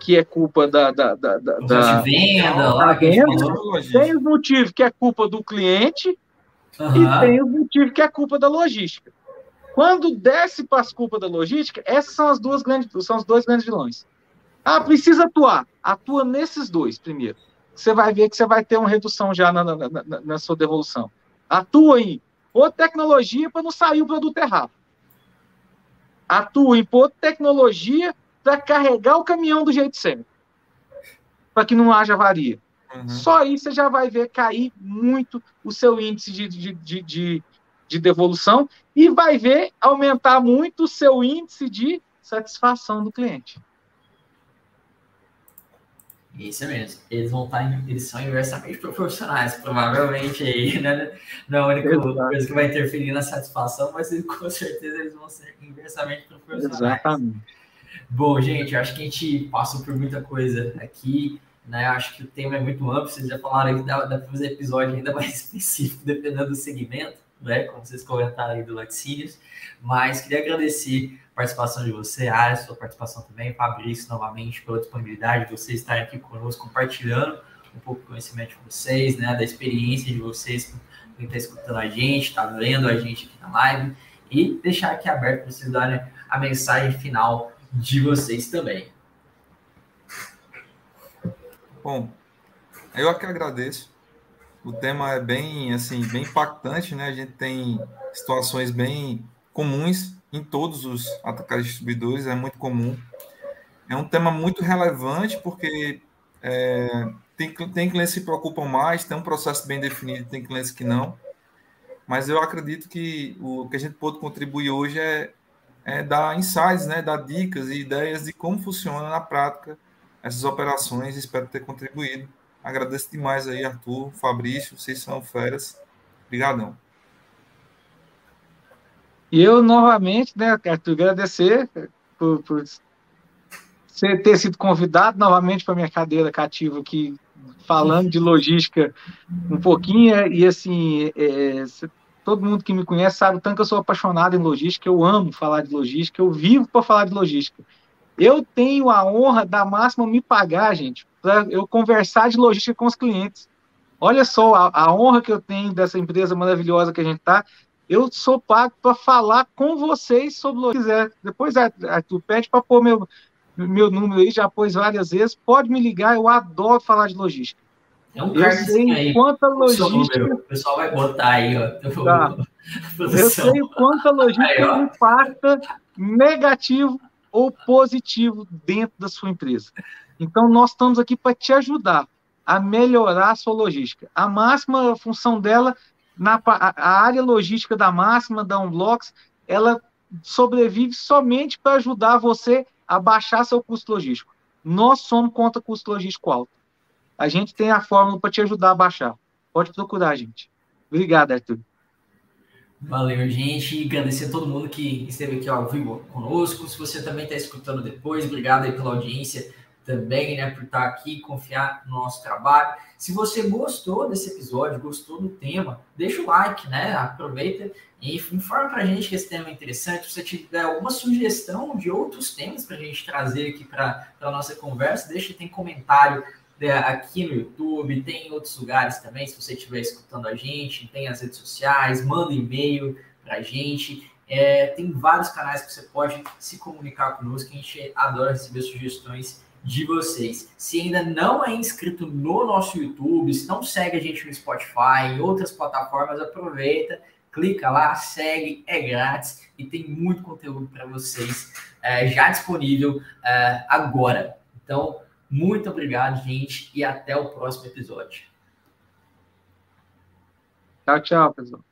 que, é culpa da, da, da, da, da venda, lá, venda. tem os motivos que é culpa do cliente Uhum. E tem o motivo que é a culpa da logística. Quando desce para as culpas da logística, essas são as duas grandes, são os dois grandes vilões. Ah, precisa atuar. Atua nesses dois primeiro. Você vai ver que você vai ter uma redução já na, na, na, na sua devolução. Atua em outra tecnologia para não sair o produto errado. Atua em outra tecnologia para carregar o caminhão do jeito certo. Para que não haja avaria. Uhum. Só aí você já vai ver cair muito o seu índice de, de, de, de, de devolução e vai ver aumentar muito o seu índice de satisfação do cliente. Isso mesmo. Eles vão estar, eles são inversamente proporcionais, provavelmente aí, né? Não é a única Exato. coisa que vai interferir na satisfação, mas com certeza eles vão ser inversamente proporcionais. Exatamente. Bom, gente, acho que a gente passou por muita coisa aqui. Né? Acho que o tema é muito amplo, vocês já falaram aí dá, dá para fazer episódio ainda mais específico, dependendo do segmento, né? como vocês comentaram aí do laticínios. Mas queria agradecer a participação de você, a sua participação também, Fabrício, novamente, pela disponibilidade de vocês estarem aqui conosco, compartilhando um pouco do conhecimento de vocês, né? da experiência de vocês, quem está escutando a gente, está vendo a gente aqui na live, e deixar aqui aberto para vocês darem a mensagem final de vocês também. Bom, eu aqui agradeço. O tema é bem, assim, bem impactante, né? A gente tem situações bem comuns em todos os atacados distribuidores, é muito comum. É um tema muito relevante porque é, tem, tem clientes que se preocupam mais, tem um processo bem definido, tem clientes que não. Mas eu acredito que o que a gente pode contribuir hoje é, é dar insights, né, dar dicas e ideias de como funciona na prática essas operações. Espero ter contribuído. Agradeço demais aí, Arthur, Fabrício, vocês são feras. Obrigadão. E eu, novamente, né, Arthur, agradecer por, por você ter sido convidado novamente para minha cadeira cativa aqui, falando de logística um pouquinho, e assim, é, todo mundo que me conhece sabe o tanto que eu sou apaixonado em logística, eu amo falar de logística, eu vivo para falar de logística. Eu tenho a honra da máxima me pagar, gente, para eu conversar de logística com os clientes. Olha só a, a honra que eu tenho dessa empresa maravilhosa que a gente está eu sou pago para falar com vocês sobre o que quiser. Depois, Arthur, pede para pôr meu, meu número aí, já pôs várias vezes. Pode me ligar, eu adoro falar de logística. É um eu sei aí. quanta logística. O pessoal vai botar aí, ó. Tá. eu sei o quanto a logística aí, impacta negativo ou positivo dentro da sua empresa. Então, nós estamos aqui para te ajudar a melhorar a sua logística. A máxima função dela na a área logística da máxima da Unblocks, ela sobrevive somente para ajudar você a baixar seu custo logístico. Nós somos contra custo logístico alto. A gente tem a fórmula para te ajudar a baixar. Pode procurar, gente. Obrigado, Arthur. Valeu, gente. Agradecer a todo mundo que esteve aqui ao vivo conosco. Se você também está escutando depois, obrigado aí pela audiência também, né, por estar aqui, confiar no nosso trabalho. Se você gostou desse episódio, gostou do tema, deixa o like, né? Aproveita e informa para a gente que esse tema é interessante. Se você tiver alguma sugestão de outros temas para a gente trazer aqui para a nossa conversa, deixa, tem comentário aqui no YouTube, tem em outros lugares também, se você estiver escutando a gente, tem as redes sociais, manda e-mail para a gente. É, tem vários canais que você pode se comunicar conosco, a gente adora receber sugestões de vocês. Se ainda não é inscrito no nosso YouTube, se não segue a gente no Spotify, em outras plataformas, aproveita, clica lá, segue, é grátis e tem muito conteúdo para vocês é, já disponível é, agora. Então, muito obrigado, gente, e até o próximo episódio. Tchau, tchau, pessoal.